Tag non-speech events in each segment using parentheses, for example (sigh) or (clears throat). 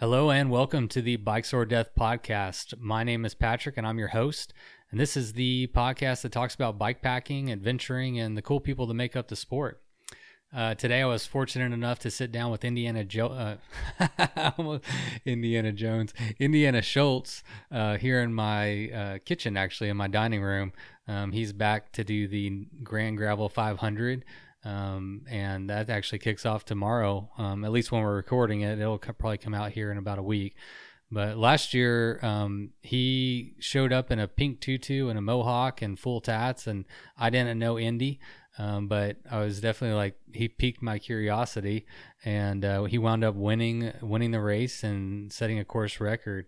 Hello and welcome to the Bikes or Death podcast. My name is Patrick and I'm your host. And this is the podcast that talks about bike packing, adventuring, and the cool people that make up the sport. Uh, today I was fortunate enough to sit down with Indiana jo- uh, (laughs) Indiana Jones, Indiana Schultz uh, here in my uh, kitchen, actually in my dining room. Um, he's back to do the Grand Gravel 500. Um, and that actually kicks off tomorrow. Um, at least when we're recording it, it'll co- probably come out here in about a week. But last year, um, he showed up in a pink tutu and a mohawk and full tats, and I didn't know Indy, um, but I was definitely like he piqued my curiosity, and uh, he wound up winning winning the race and setting a course record.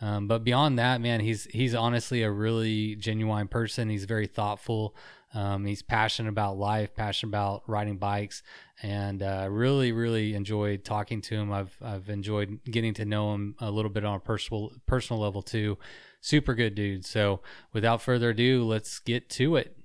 Um, but beyond that, man, he's he's honestly a really genuine person. He's very thoughtful. Um, he's passionate about life, passionate about riding bikes, and uh, really, really enjoyed talking to him. I've I've enjoyed getting to know him a little bit on a personal personal level too. Super good dude. So without further ado, let's get to it.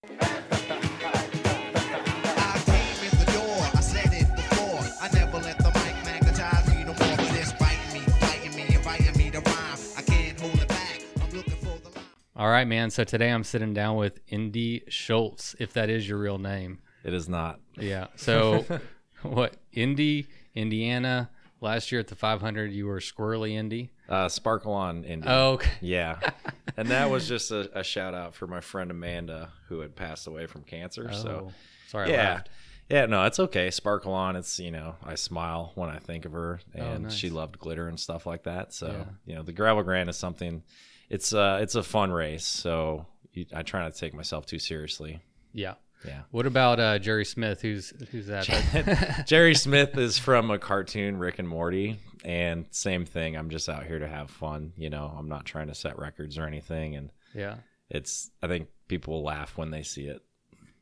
All right, man. So today I'm sitting down with Indy Schultz, if that is your real name. It is not. Yeah. So (laughs) what? Indy, Indiana. Last year at the 500, you were squirrely Indy. Uh, Sparkle on Indy. Oh, okay. (laughs) Yeah. and that was (laughs) just a, a shout out for my friend Amanda who had passed away from cancer. So, Oh, sorry, yeah. Yeah, no, it's okay. Sparkle on. It's, you know, I smile when I think of her and nice. she loved glitter and stuff like that. So, Yeah. you know, the Gravel Grand is something, it's, uh, it's a fun race. So you, I try not to take myself too seriously. Yeah. Yeah. What about uh, Jerry Smith? Who's who's that? (laughs) Jerry Smith is from a cartoon, Rick and Morty, and same thing. I'm just out here to have fun. You know, I'm not trying to set records or anything, and yeah. it's. I think people laugh when they see it.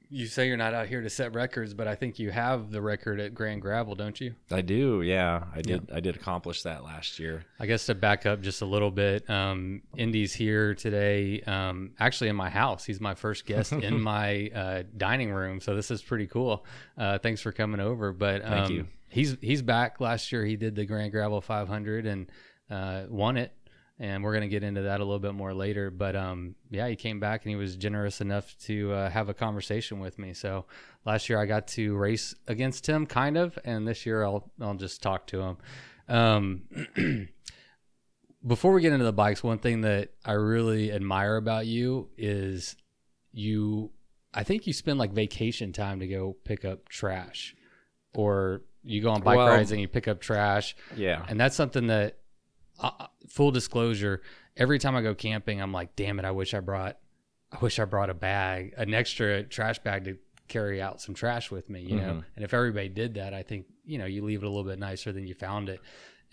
You say you're not out here to set records, but I think you have the record at Grand Gravel, don't you? I do, yeah. I did. I did accomplish that last year. I guess to back up just a little bit, um, Indy's here today, um, actually in my house. He's my first guest in (laughs) my uh, dining room, so this is pretty cool. Uh, thanks for coming over. But um, Thank you. He's he's back. Last year he did the Grand Gravel 500 and uh, won it, and we're gonna get into that a little bit more later. But um, yeah, he came back and he was generous enough to uh, have a conversation with me. So last year I got to race against him, kind of, and this year I'll I'll just talk to him. Um, (clears throat) before we get into the bikes, one thing that I really admire about you is you. I think you spend like vacation time to go pick up trash, or you go on bike Well- rides and you pick up trash, Yeah. and that's something that. Uh, full disclosure: every time I go camping, I'm like, "Damn it! I wish I brought, I wish I brought a bag, an extra trash bag to carry out some trash with me." You know, Mhm. and if everybody did that, I think you know you leave it a little bit nicer than you found it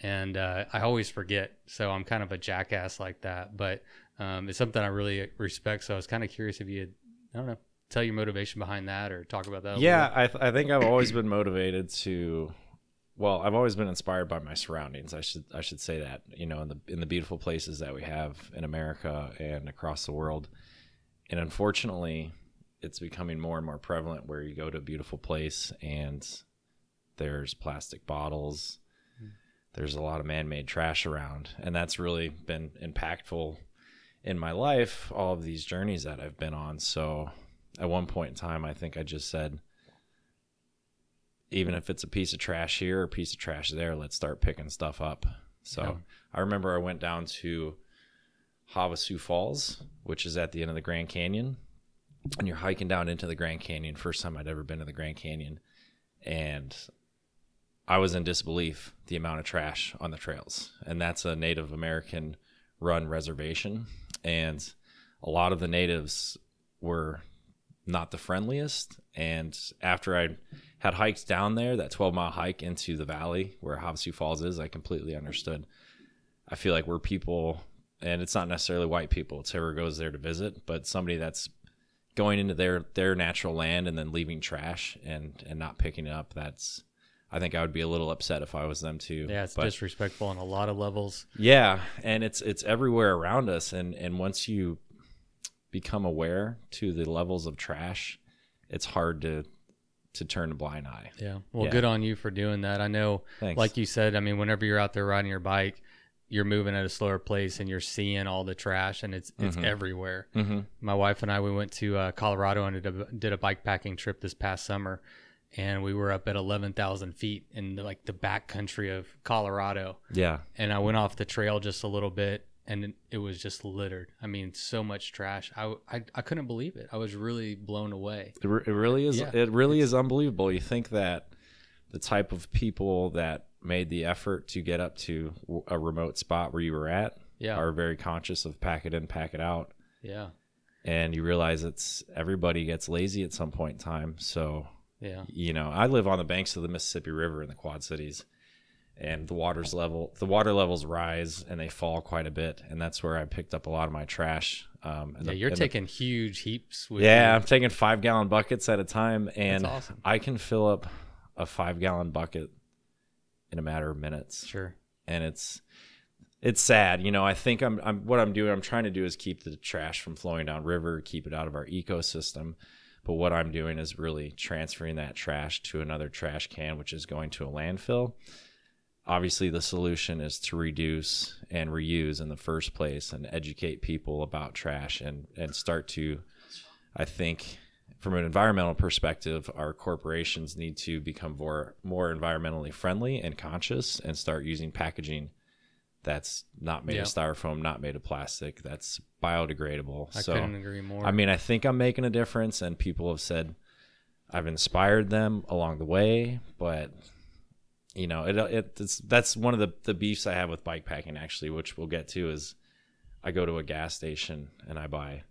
and uh, I always forget. So I'm kind of a jackass like that. But um, it's something I really respect. So I was kind of curious if you, had, I don't know, tell your motivation behind that or talk about that. a Yeah. I, th- I think I've always been motivated to. Well, I've always been inspired by my surroundings. I should I should say that you know in the in the beautiful places that we have in America and across the world, and unfortunately, it's becoming more and more prevalent where you go to a beautiful place and there's plastic bottles, hmm. there's a lot of man-made trash around, and that's really been impactful in my life. All of these journeys that I've been on. So at one point in time, I think I just said, even if it's a piece of trash here or a piece of trash there, let's start picking stuff up. So Yeah. I remember I went down to Havasu Falls, which is at the end of the Grand Canyon, and you're hiking down into the Grand Canyon. First time I'd ever been to the Grand Canyon, and I was in disbelief the amount of trash on the trails, and that's a Native American run reservation, and a lot of the natives were not the friendliest. And after I had hiked down there, that 12 mile hike into the valley where Havasu Falls is, I completely understood. I feel like we're people, and it's not necessarily white people, it's whoever goes there to visit, but somebody that's going into their their natural land and then leaving trash and and not picking it up. That's I think I would be a little upset if I was them too. yeah, it's But- disrespectful on a lot of levels. yeah, and it's it's everywhere around us, and and once you become aware to the levels of trash, it's hard to to turn a blind eye. Yeah. Well, Yeah. good on you for doing that. I know, Thanks. like you said, I mean, whenever you're out there riding your bike, you're moving at a slower pace and you're seeing all the trash and it's it's everywhere. Mm-hmm. My wife and I we went to uh, Colorado and did a, did a bike packing trip this past summer, and we were up at eleven thousand feet in like the back country of Colorado, Yeah. and I went off the trail just a little bit. And it- was just littered. I mean, so much trash. I, I, I couldn't believe it. I was really blown away. It, re- it really is. Yeah, it really is unbelievable. You think that the type of people that made the effort to get up to a remote spot where you were at Yeah. are very conscious of pack it in, pack it out, Yeah. and you realize it's everybody gets lazy at some point in time. So Yeah. you know, I live on the banks of the Mississippi River in the Quad Cities, and the water's level, the water levels rise and they fall quite a bit, and that's where I picked up a lot of my trash. Um, Yeah. the- You're and the- taking huge heaps. With yeah, you. I'm taking five gallon buckets at a time, and awesome. I can fill up a five gallon bucket in a matter of minutes, Sure. and it's it's sad. You know, I think I'm I'm what I'm doing. I'm trying to do is keep the trash from flowing down river, keep it out of our ecosystem. But what I'm doing is really transferring that trash to another trash can, which is going to a landfill. Obviously, the solution is to reduce and reuse in the first place and educate people about trash and, and start to, I think, from an environmental perspective, our corporations need to become more, more environmentally friendly and conscious and start using packaging that's not made Yeah. of styrofoam, not made of plastic, that's biodegradable. I so, couldn't agree more. I mean, I think I'm making a difference, and people have said I've inspired them along the way. But you know, it, it it's that's one of the the beefs I have with bike packing actually, which we'll get to. Is I go to a gas station and I buy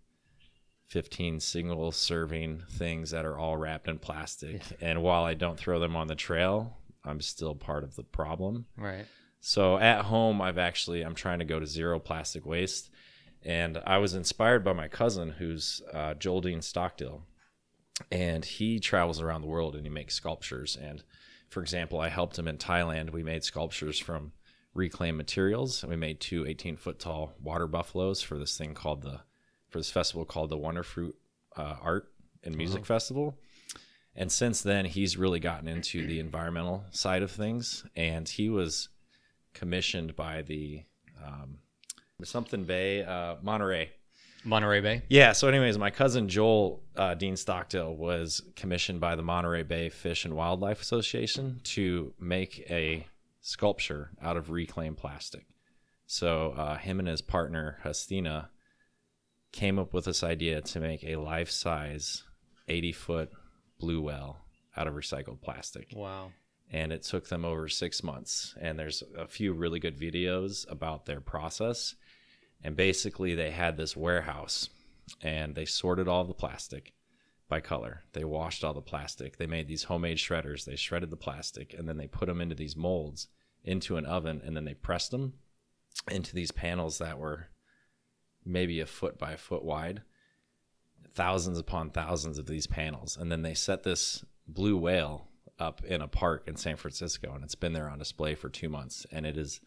15 single serving things that are all wrapped in plastic, and while I don't throw them on the trail, I'm still part of the problem. right. So at home, I've actually I'm trying to go to zero plastic waste, and I was inspired by my cousin, who's uh, Joel Dean Stockdill, and he travels around the world and he makes sculptures. And for example, I helped him in Thailand. We made sculptures from reclaimed materials, we made two 18 foot tall water buffaloes for this thing called the for this festival called the Wonderfruit uh, Art and Music Festival. And since then, he's really gotten into the environmental side of things, and he was commissioned by the um, something Bay, uh, Monterey. Monterey Bay. Yeah. So, anyways, my cousin Joel uh, Dean Stockdill was commissioned by the Monterey Bay Fish and Wildlife Association to make a sculpture out of reclaimed plastic. So, uh, him and his partner Hastina came up with this idea to make a life-size, 80-foot blue whale out of recycled plastic Wow. and it took them over six months. And there's a few really good videos about their process. And basically, they had this warehouse and they sorted all the plastic by color. They washed all the plastic. They made these homemade shredders. They shredded the plastic and then they put them into these molds into an oven and then they pressed them into these panels that were maybe a foot by a foot wide thousands upon thousands of these panels and then they set this blue whale up in a park in San Francisco and it's been there on display for 2 months and it is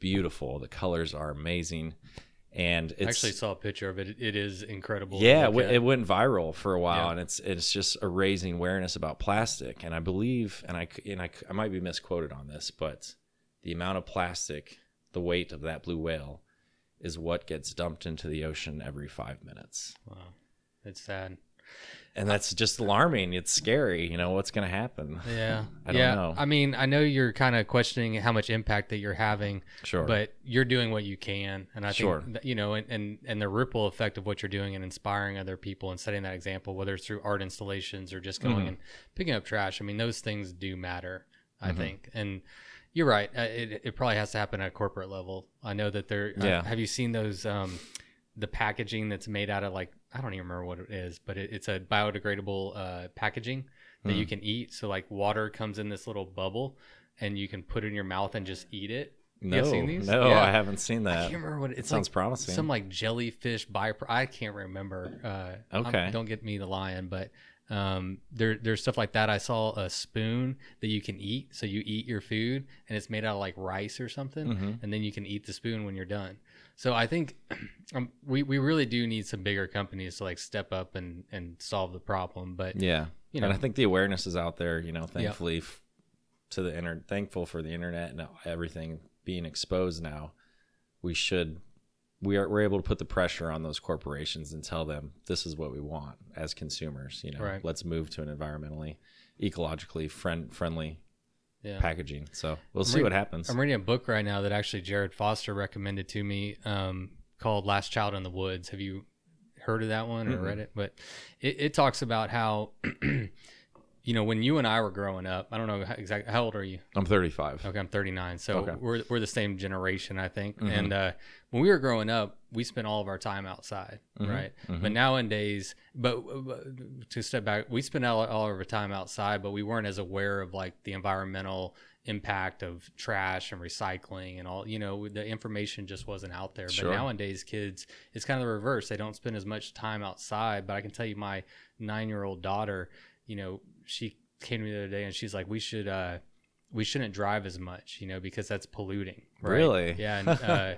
beautiful the colors are amazing and it's I actually saw a picture of it. It, is incredible. yeah, it, went- it went viral for a while, Yeah. and it's it's just a raising awareness about plastic. And I believe, and I and I, I might be misquoted on this, but the amount of plastic, the weight of that blue whale, is what gets dumped into the ocean every five minutes, Wow. It's sad. And that's just alarming. It's scary. You know what's going to happen? Yeah. (laughs) I don't yeah. know. I mean, I know you're kind of questioning how much impact that you're having, Sure, but you're doing what you can. And I Sure. think, that, you know, and, and, and the ripple effect of what you're doing and inspiring other people and setting that example, whether it's through art installations or just going Mhm. and picking up trash. I mean, those things do matter, I Mhm. think. And you're right. uh, It, it probably has to happen at a corporate level. I know that there, uh, Yeah. have you seen those, um, the packaging that's made out of like, I don't even remember what it is, but it, it's a biodegradable uh, packaging that you Hmm. can eat. So like water comes in this little bubble, and you can put it in your mouth and just eat it. No, have seen these? no, Yeah. I haven't seen that. I can't remember what it, It it's sounds like. promising. Some like jellyfish by I can't remember. Uh, I'm- Okay. don't get me the lion, but um, there there's stuff like that. I saw a spoon that you can eat. So you eat your food, and it's made out of like rice or something, Mhm. and then you can eat the spoon when you're done. So I think (clears throat) um, we we really do need some bigger companies to like step up and and solve the problem. But Yeah, you know, and I think the awareness is out there. You know, thankfully f- to the inter, thankful for the internet and everything being exposed now. we should we are we're able to put the pressure on those corporations and tell them this is what we want as consumers. You know, Right. let's move to an environmentally, ecologically friend friendly Yeah. packaging. So we'll see reading- what happens. I'm reading a book right now that actually Jared Foster recommended to me um, called Last Child in the Woods. Have you heard of that one or Mm-mm. read it? But it, it talks about how, (clears throat) you know, when you and I were growing up, I don't know how, exactly how old are you? I'm 35. Okay, I'm 39. So Okay. we're, we're the same generation, I think. Mhm. And uh, when we were growing up, we spent all of our time outside, Mhm, right? mhm. But nowadays, but, but to step back, we spent all, all of our time outside, but we weren't as aware of like the environmental impact of trash and recycling and all. You know, the information just wasn't out there. Sure. But nowadays, kids, it's kind of the reverse. They don't spend as much time outside. But I can tell you, my nine-year-old daughter, you know, she came to me the other day and she's like, we should. uh we shouldn't drive as much, you know, because that's polluting. Right? Really? Yeah. And, (laughs) uh,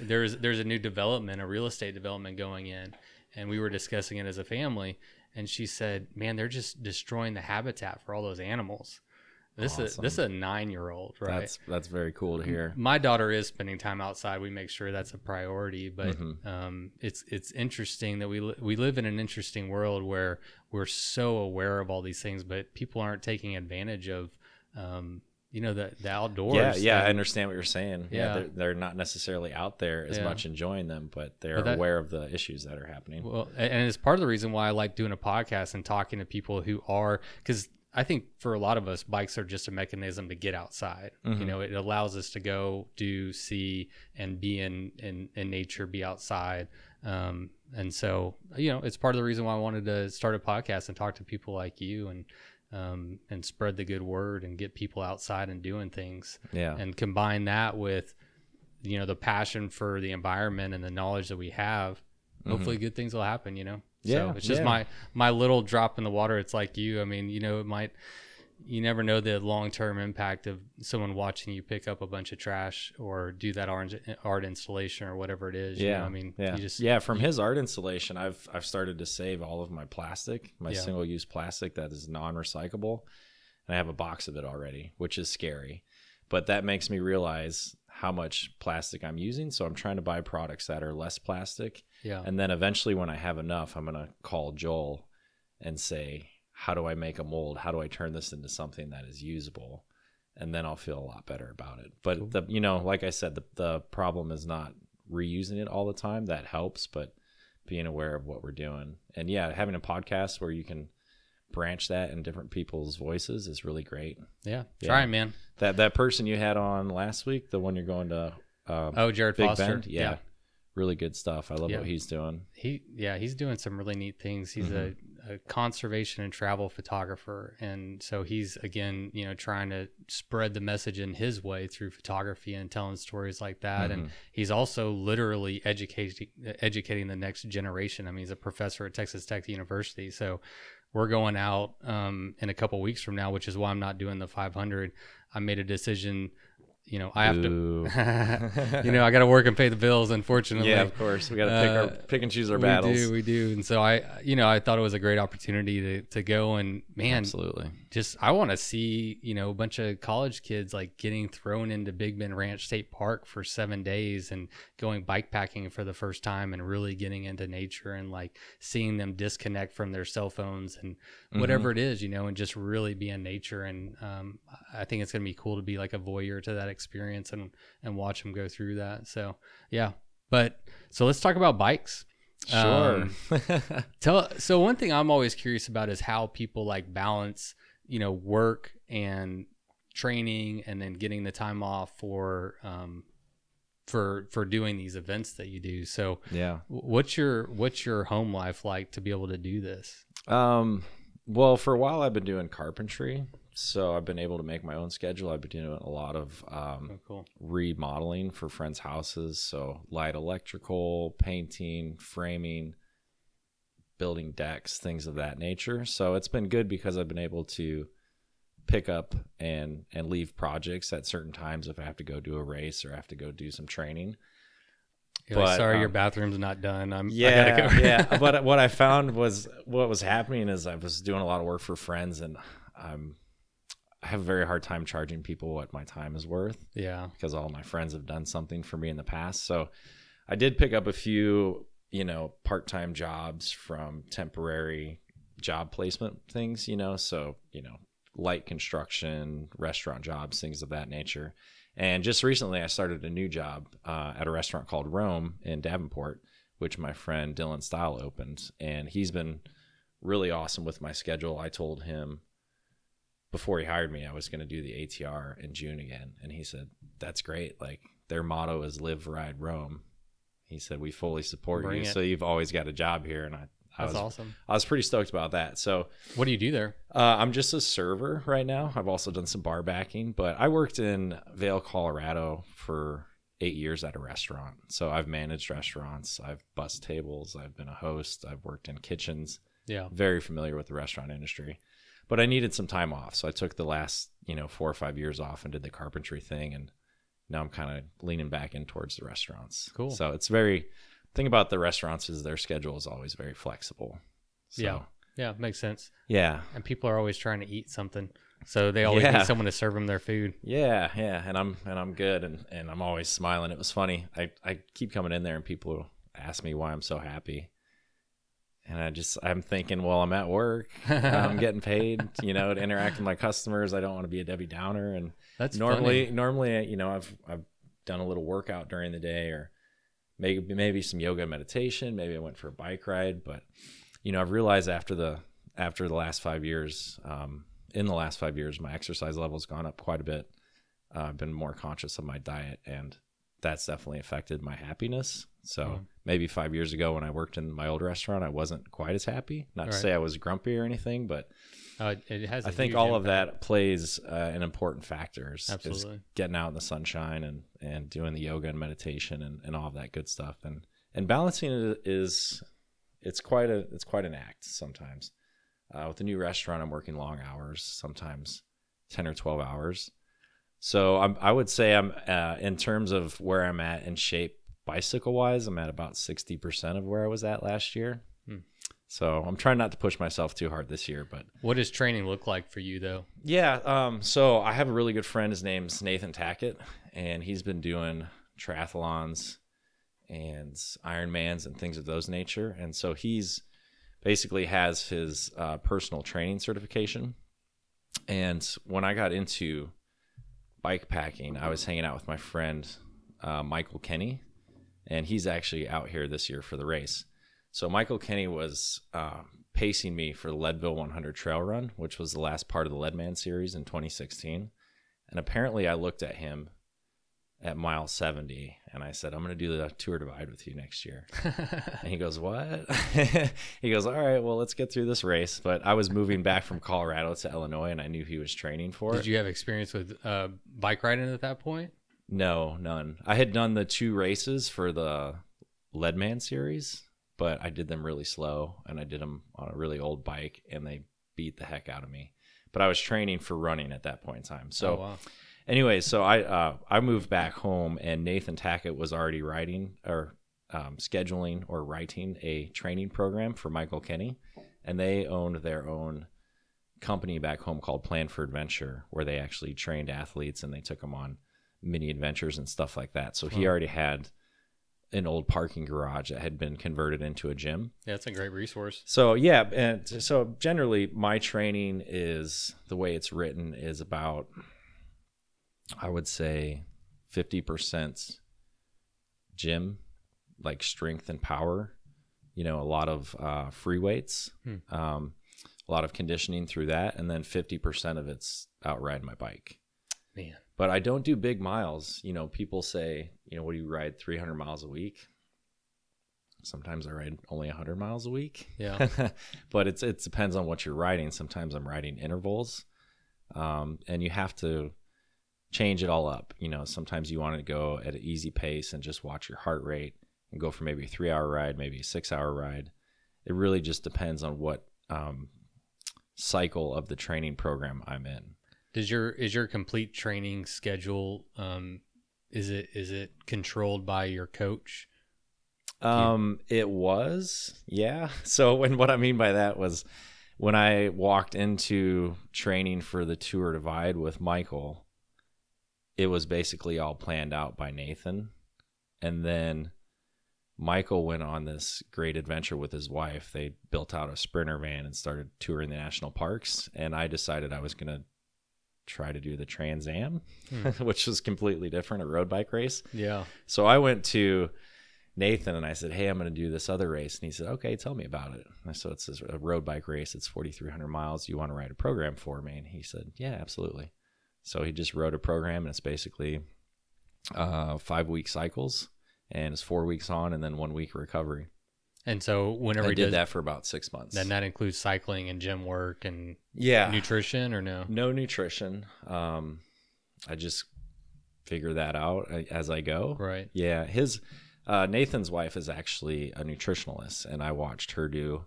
there's there's a new development, a real estate development going in, and we were discussing it as a family, and she said, "Man, they're just destroying the habitat for all those animals." This is this is a nine year old, right? That's that's very cool to hear. My daughter is spending time outside. We make sure that's a priority, but Mhm. um, it's it's interesting that we li- we live in an interesting world where we're so aware of all these things, but people aren't taking advantage of, um, you know, the the outdoors. Yeah, yeah, I understand what you're saying. Yeah, Yeah. they're, they're not necessarily out there as Yeah. much enjoying them, but they're But that- aware of the issues that are happening. Well, and it's part of the reason why I like doing a podcast and talking to people who are because I think for a lot of us, bikes are just a mechanism to get outside. You Mhm. know, it allows us to go, do, see, and be in in, in nature, be outside. Um, and so, you know, it's part of the reason why I wanted to start a podcast and talk to people like you and um, and spread the good word and get people outside and doing things yeah, and combine that with you know the passion for the environment and the knowledge that we have hopefully good things will happen you know Mm-hmm. Yeah, so it's just yeah. my my little drop in the water it's like you i mean you know it might you never know the long-term impact of someone watching you pick up a bunch of trash or do that art, art installation or whatever it is you yeah. know? i mean yeah, you just yeah. From his art installation, I've I've started to save all of my plastic, my Yeah. single use plastic that is non-recyclable, and I have a box of it already, which is scary. But that makes me realize how much plastic I'm using. So I'm trying to buy products that are less plastic yeah And then eventually, when I have enough, I'm going to call Joel and say, How do I make a mold? How do I turn this into something that is usable? And then I'll feel a lot better about it. But, the, you know, like I said, the, the problem is not reusing it all the time. That helps, but being aware of what we're doing. And yeah, having a podcast where you can branch that in different people's voices is really great. yeah Yeah. try it man That that person you had on last week, the one you're going to um, oh jared Big foster Bend, yeah, really good stuff. I love Yeah. what he's doing. he yeah he's doing some really neat things. He's a, a conservation and travel photographer. And so he's again you know trying to spread the message in his way through photography and telling stories like that. And he's also literally educating educating the next generation. I mean he's a professor at texas tech university. So we're going out um, in a couple weeks from now which is why i'm not doing the 500 i made a decision you know i have Boo. to (laughs) you know i gotta work and pay the bills unfortunately Yeah, of course. We got to pick our Uh, pick and choose our battles. we do, we do. And so I, you know, I thought it was a great opportunity to, to go and man, Absolutely. just I want to see, you know, a bunch of college kids like getting thrown into Big Bend Ranch State Park for seven days and going bike packing for the first time and really getting into nature and like seeing them disconnect from their cell phones and Mm-hmm. whatever it is, you know, and just really be in nature. And um, I think it's gonna be cool to be like a voyeur to that experience and and watch them go through that. So yeah, but so let's talk about bikes. Sure. Um, (laughs) Tell so one thing I'm always curious about is how people like balance, you know, work and training and then getting the time off for um for for doing these events that you do. So yeah. what's your what's your home life like to be able to do this? Um. Well, for a while I've been doing carpentry, so I've been able to make my own schedule. I've been doing a lot of um, Oh cool. remodeling for friends' houses, so light electrical, painting, framing, building decks, things of that nature. So it's been good because I've been able to pick up and and leave projects at certain times if I have to go do a race or I have to go do some training. You're like, But, sorry, your um, bathroom's not done. I'm I Yeah, go. (laughs) yeah. (laughs) But what I found was what was happening is I was doing a lot of work for friends, and I'm I have a very hard time charging people what my time is worth Yeah. because all my friends have done something for me in the past. So I did pick up a few, you know, part-time jobs from temporary job placement things, you know, so, you know, light construction, restaurant jobs, things of that nature. And just recently I started a new job uh, at a restaurant called Roam in Davenport, which my friend Dylan Style opened, and he's been really awesome with my schedule. I told him before he hired me I was going to do the ATR in June again, and he said, "That's great. Like their motto is live, ride, roam." He said, "We fully support Bring you, it. so you've always got a job here." And I, I That's was, awesome. I was pretty stoked about that. So What do you do there? uh, I'm just a server right now. I've also done some bar backing, but I worked in Vail, Colorado for eight years at a restaurant. So I've managed restaurants, I've bussed tables, I've been a host, I've worked in kitchens. Yeah. Very familiar with the restaurant industry, but I needed some time off, so I took the last you know four or five years off and did the carpentry thing, and now I'm kind of leaning back in towards the restaurants. Cool. So it's very thing about the restaurants is their schedule is always very flexible. So, Yeah. Yeah. Makes sense. Yeah. And people are always trying to eat something. So they always Yeah. need someone to serve them their food. Yeah, yeah, and I'm and I'm good, and and I'm always smiling. It was funny. I I keep coming in there, and people ask me why I'm so happy, and I just I'm thinking, well, I'm at work, (laughs) I'm getting paid, you know, to interact with my customers. I don't want to be a Debbie Downer, and That's normally funny. normally you know I've I've done a little workout during the day, or maybe maybe some yoga meditation. Maybe I went for a bike ride, but you know I've realized after the after the last five years, um, in the last five years, my exercise level has gone up quite a bit. Uh, I've been more conscious of my diet, and that's definitely affected my happiness. So Mhm. maybe five years ago, when I worked in my old restaurant, I wasn't quite as happy. Not to Right. say I was grumpy or anything, but Uh, it has. I think all of that plays uh, an important factor. Is, is Absolutely. getting out in the sunshine and and doing the yoga and meditation and, and all of that good stuff and and balancing it is it's quite a it's quite an act sometimes. Uh, with the new restaurant, I'm working long hours, sometimes ten or twelve hours. So I'm, I would say I'm uh, in terms of where I'm at in shape bicycle wise, I'm at about sixty percent of where I was at last year. Hmm. So I'm trying not to push myself too hard this year, but What does training look like for you though? yeah. Um, so I have a really good friend. His name's Nathan Tackett, and he's been doing triathlons and Ironmans and things of those nature. And so he's basically has his uh, personal training certification. And when I got into bike packing, I was hanging out with my friend uh, Michael Kenny, and he's actually out here this year for the race. So Michael Kenny was uh, pacing me for the Leadville 100 Trail Run, which was the last part of the Leadman series in 2016. And apparently, I looked at him at mile 70, and I said, "I'm going to do the Tour Divide with you next year." (laughs) And he goes, What? (laughs) he goes, All right, well, let's get through this race. But I was moving back from Colorado to Illinois and I knew he was training for Did it. you have experience with uh, bike riding at that point? no, none. I had done the two races for the Leadman series, but I did them really slow and I did them on a really old bike and they beat the heck out of me. But I was training for running at that point in time. So, oh, wow. Anyway, so I uh, I moved back home, and Nathan Tackett was already writing or um, scheduling or writing a training program for Michael Kenny, and they owned their own company back home called Plan for Adventure, where they actually trained athletes and they took them on mini adventures and stuff like that. So he already had an old parking garage that had been converted into a gym. Yeah, it's a great resource. So yeah, and so generally my training is the way it's written is about I would say 50% gym like strength and power, you know, a lot of uh, free weights, Hmm. um, a lot of conditioning through that, and then 50% of it's out riding my bike. Man. But I don't do big miles. You know, people say, you know, what do you ride 300 miles a week? Sometimes I ride only 100 miles a week. Yeah. (laughs) but it's it depends on what you're riding. Sometimes I'm riding intervals, um, and you have to change it all up. You know, sometimes you want to go at an easy pace and just watch your heart rate and go for maybe a three hour ride, maybe a six hour ride. It really just depends on what um, cycle of the training program I'm in. Does your is your complete training schedule um is it is it controlled by your coach? Um, it was, yeah. (laughs) So when what I mean by that was when I walked into training for the Tour Divide with Michael, it was basically all planned out by Nathan. And then Michael went on this great adventure with his wife. They built out a sprinter van and started touring the national parks. And I decided I was going to try to do the Trans Am, hmm. (laughs) which was completely different, a road bike race. Yeah. So I went to Nathan and I said, "Hey, I'm going to do this other race." And he said, "Okay, tell me about it." And I said, "It's a road bike race. It's 4,300 miles. You want to write a program for me?" And he said, "Yeah, absolutely." So he just wrote a program, and it's basically uh, five week cycles, and it's four weeks on, and then one week recovery. And so whenever I he did does that for about six months. then that includes cycling and gym work and yeah, nutrition or no? no nutrition. Um, I just figure that out uh, as I go. Right. Yeah, his uh, Nathan's wife is actually a nutritionalist, and I watched her do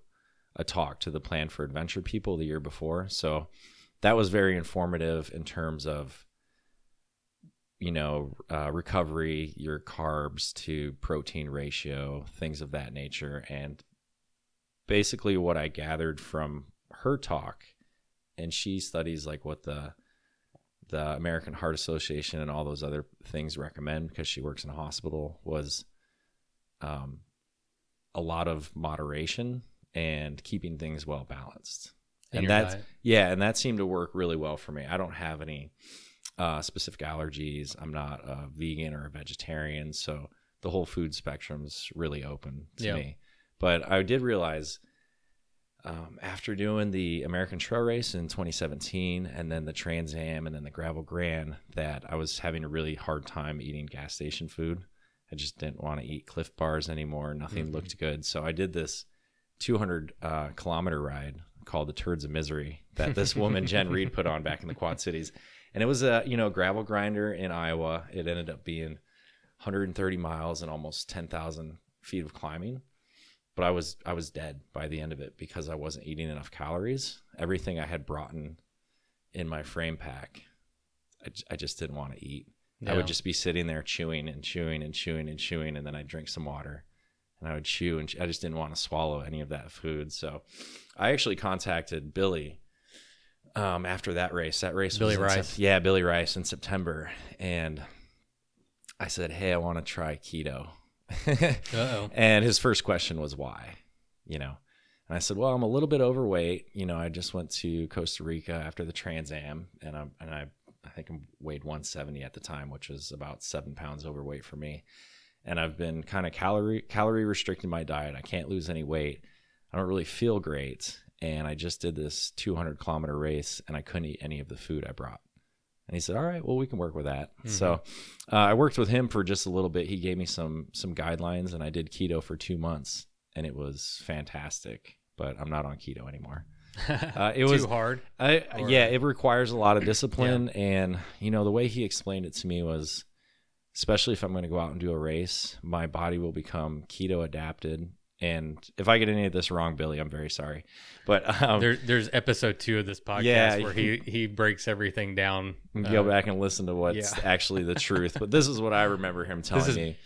a talk to the Plan for Adventure people the year before. So that was very informative in terms of you know uh, recovery, your carbs to protein ratio, things of that nature, and basically what I gathered from her talk, and she studies like what the the American Heart Association and all those other things recommend because she works in a hospital was um, a lot of moderation and keeping things well balanced. And that's diet? yeah, and that seemed to work really well for me. I don't have any uh, specific allergies. I'm not a vegan or a vegetarian, so the whole food spectrum's really open to Yeah. me. But I did realize um, after doing the American Trail Race in 2017 and then the Trans Am and then the Gravel Grand that I was having a really hard time eating gas station food. I just didn't want to eat Clif Bars anymore. Nothing looked good. So I did this 200 uh, kilometer ride called the Turds of Misery that this (laughs) woman, Jen Reed, put on back in the Quad Cities. And it was a, you know, gravel grinder in Iowa. It ended up being 130 miles and almost 10,000 feet of climbing but I was I was dead by the end of it because I wasn't eating enough calories. Everything I had brought in in my frame pack, I, I just didn't want to eat. I would just be sitting there chewing and chewing and chewing and chewing, and then I'd drink some water, and I would chew, and I just didn't want to swallow any of that food. So, I actually contacted Billy um, after that race. That race, Billy Rice. yeah, Billy Rice in September, and I said, "Hey, I want to try keto." (laughs) And his first question was why, you know. And I said, "Well, I'm a little bit overweight. You know, I just went to Costa Rica after the Trans Am, and I and I I think I weighed 170 at the time, which was about seven pounds overweight for me. And I've been kind of calorie calorie restricting my diet. I can't lose any weight. I don't really feel great, and I just did this 200 kilometer race, and I couldn't eat any of the food I brought." And he said, "All right, well, we can work with that." So uh, I worked with him for just a little bit. He gave me some some guidelines, and I did keto for two months, and it was fantastic. But I'm not on keto anymore. (laughs) Uh, it Too was hard. I, Or- yeah, it requires a lot of discipline, and you know the way he explained it to me was, especially if I'm going to go out and do a race, my body will become keto adapted. And if I get any of this wrong, Billy, I'm very sorry. But um, There, there's episode two of this podcast Yeah, where he he breaks everything down. go Uh, back and listen to what's yeah. (laughs) actually the truth. But this is what I remember him telling is- me.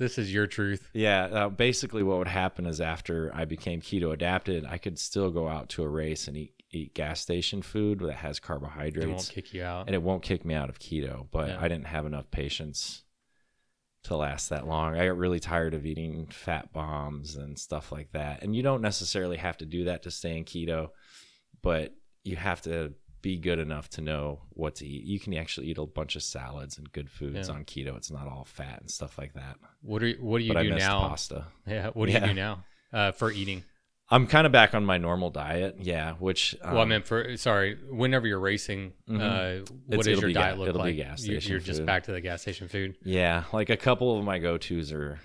This is your truth. Yeah, uh, basically, what would happen is after I became keto adapted, I could still go out to a race and eat eat gas station food that has It carbohydrates, won't kick you out. and it won't kick me out of keto. But Yeah. I didn't have enough patience to last that long. I got really tired of eating fat bombs and stuff like that. And you don't necessarily have to do that to stay in keto, but you have to be good enough to know what to eat. You can actually eat a bunch of salads and good foods Yeah. on keto. It's not all fat and stuff like that. What do what do you but do now? pasta. Yeah. What do Yeah. you do now uh, for eating? I'm kind of back on my normal diet. Yeah, which um, well, I meant for sorry. Whenever you're racing, Mhm. uh, what does your be ga- diet look it'll be like? gas You- station you're just back to the gas station food. Yeah, like a couple of my go tos are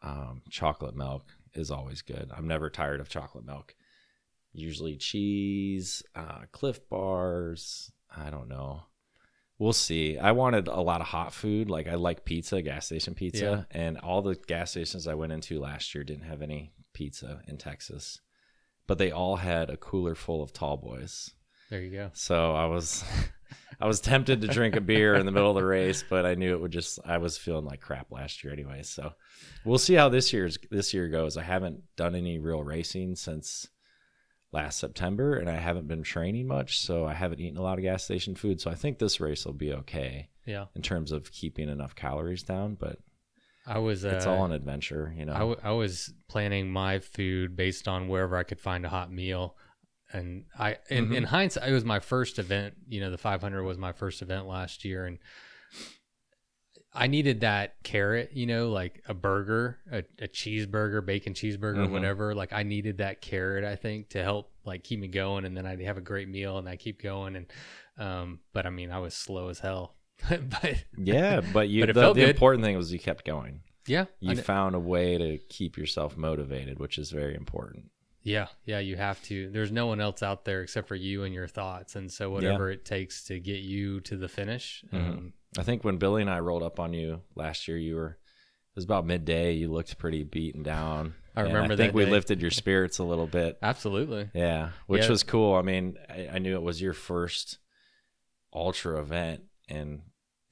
um, chocolate milk is always good. I'm never tired of chocolate milk. Usually cheese, uh, Clif bars. I don't know. We'll see. I wanted a lot of hot food. Like I like pizza, gas station pizza, and all the gas stations I went into last year didn't have any pizza in Texas, but they all had a cooler full of tall boys. There you go. So I was (laughs) I was tempted to drink a beer in the middle of the race, but I knew it would just I was feeling like crap last year anyway. So we'll see how this year's this year goes. I haven't done any real racing since last September, and I haven't been training much, so I haven't eaten a lot of gas station food. So I think this race will be okay Yeah. in terms of keeping enough calories down. But I was. Uh, it's all an adventure, you know. I, w- I was planning my food based on wherever I could find a hot meal. And I, in, Mm-hmm. in hindsight, it was my first event. You know, the 500 was my first event last year, and I needed that carrot. You know, like a burger, a, a cheeseburger, bacon cheeseburger, Mhm. whatever. Like I needed that carrot. I think to help like keep me going, and then I'd have a great meal, and I keep going. And um, but I mean, I was slow as hell. (laughs) but yeah, but you (laughs) But it the, felt the good. important thing was you kept going. yeah, You found a way to keep yourself motivated, which is very important. Yeah, yeah, you have to. There's no one else out there except for you and your thoughts, and so whatever it takes to get you to the finish. Mhm. Um, I think when Billy and I rolled up on you last year, you were it was about midday. You looked pretty beaten down. I And remember I think that we day. lifted your spirits a little bit. absolutely. Yeah, which Yeah. was cool. I mean, I, I knew it was your first ultra event, and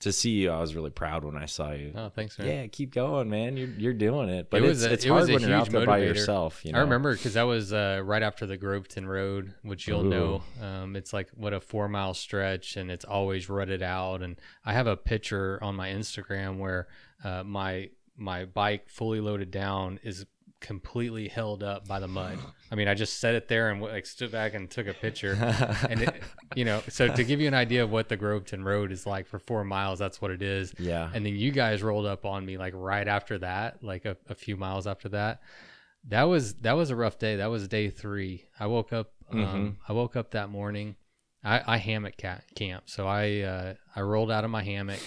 to see you, I was really proud when I saw you. Oh, thanks, man. Yeah, keep going, man. You're you're doing it. But It was it's, a- it's it was hard a when you're out there by yourself. You know? I remember because that was uh, right after the Groveton Road, which you'll know. Um, it's like what a four mile stretch, and it's always rutted out. And I have a picture on my Instagram where uh, my my bike fully loaded down is completely held up by the mud. I mean, I just set it there and like stood back and took a picture. and it, (laughs) you know, so to give you an idea of what the Groveton Road is like for four miles, that's what it is. Yeah. And then you guys rolled up on me like right after that, like a, a few miles after that. That was that was a rough day. That was day three. I woke up. Um, Mhm. I woke up that morning. I, I hammock ca- camp, so I uh, I rolled out of my hammock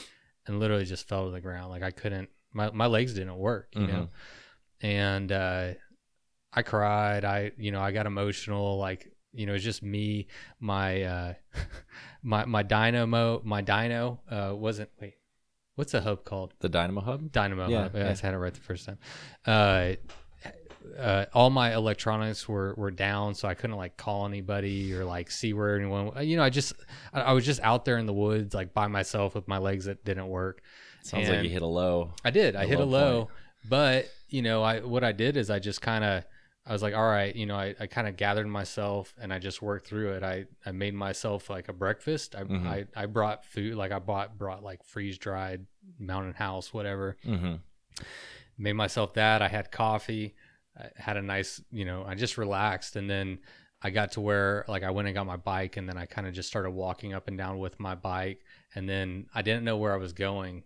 and literally just fell to the ground. Like I couldn't. My my legs didn't work. You know, and uh, I cried. I you know I got emotional. Like you know, it's just me. My uh, (laughs) my my dynamo my dyno uh, wasn't wait. What's the hub called? the Dynamo Hub. Dynamo. Yeah, hub. I yeah. just had it right the first time. Uh, uh, all my electronics were, were down, so I couldn't like call anybody or like see where anyone. You know, I just I, I was just out there in the woods, like by myself with my legs that didn't work. Sounds like you hit a low. I did. I A hit a low low, point. But you know, I what I did is I just kind of I was like, all right, you know, I, I kind of gathered myself and I just worked through it. I, I made myself like a breakfast. I, Mhm. I I brought food, like I bought brought like freeze dried Mountain House, whatever. Mm-hmm. Made myself that. I had coffee. I had a nice, you know, I just relaxed and then I got to where like I went and got my bike and then I kind of just started walking up and down with my bike and then I didn't know where I was going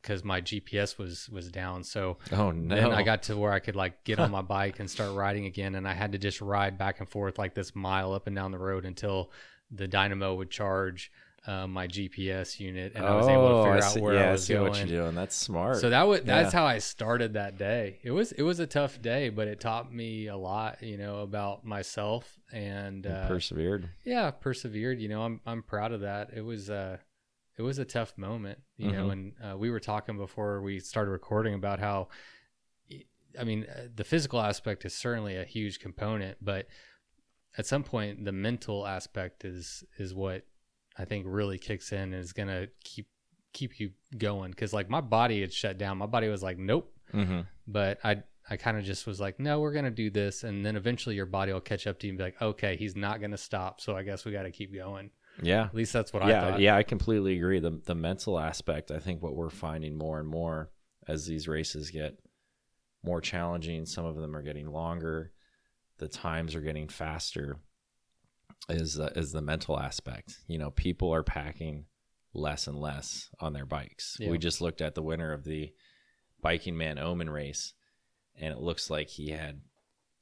because my GPS was was down. So Oh no! then I got to where I could like get on (laughs) my bike and start riding again, and I had to just ride back and forth like this mile up and down the road until the dynamo would charge uh, my GPS unit, and I was able to Oh, figure I out where yeah, I was see going. what you're doing. That's smart. So that was that's Yeah. how I started that day. It was it was a tough day, but it taught me a lot, you know, about myself and uh, persevered. yeah, persevered. You know, I'm I'm proud of that. It was uh it was a tough moment, you know, Mhm. and uh, we were talking before we started recording about how I mean, uh, the physical aspect is certainly a huge component, but at some point the mental aspect is is what I think really kicks in and is going to keep keep you going cuz like my body had shut down. My body was like, "Nope." Mm-hmm. but I I kind of just was like, no, we're gonna do this, and then eventually your body will catch up to you and be like, okay, he's not gonna stop, so I guess we got to keep going. Yeah. At least that's what I yeah, thought. yeah, I completely agree. The the mental aspect, I think what we're finding more and more as these races get more challenging, some of them are getting longer, the times are getting faster is uh, is the mental aspect. You know, people are packing less and less on their bikes. Yeah. We just looked at the winner of the Biking Man Oman race and it looks like he had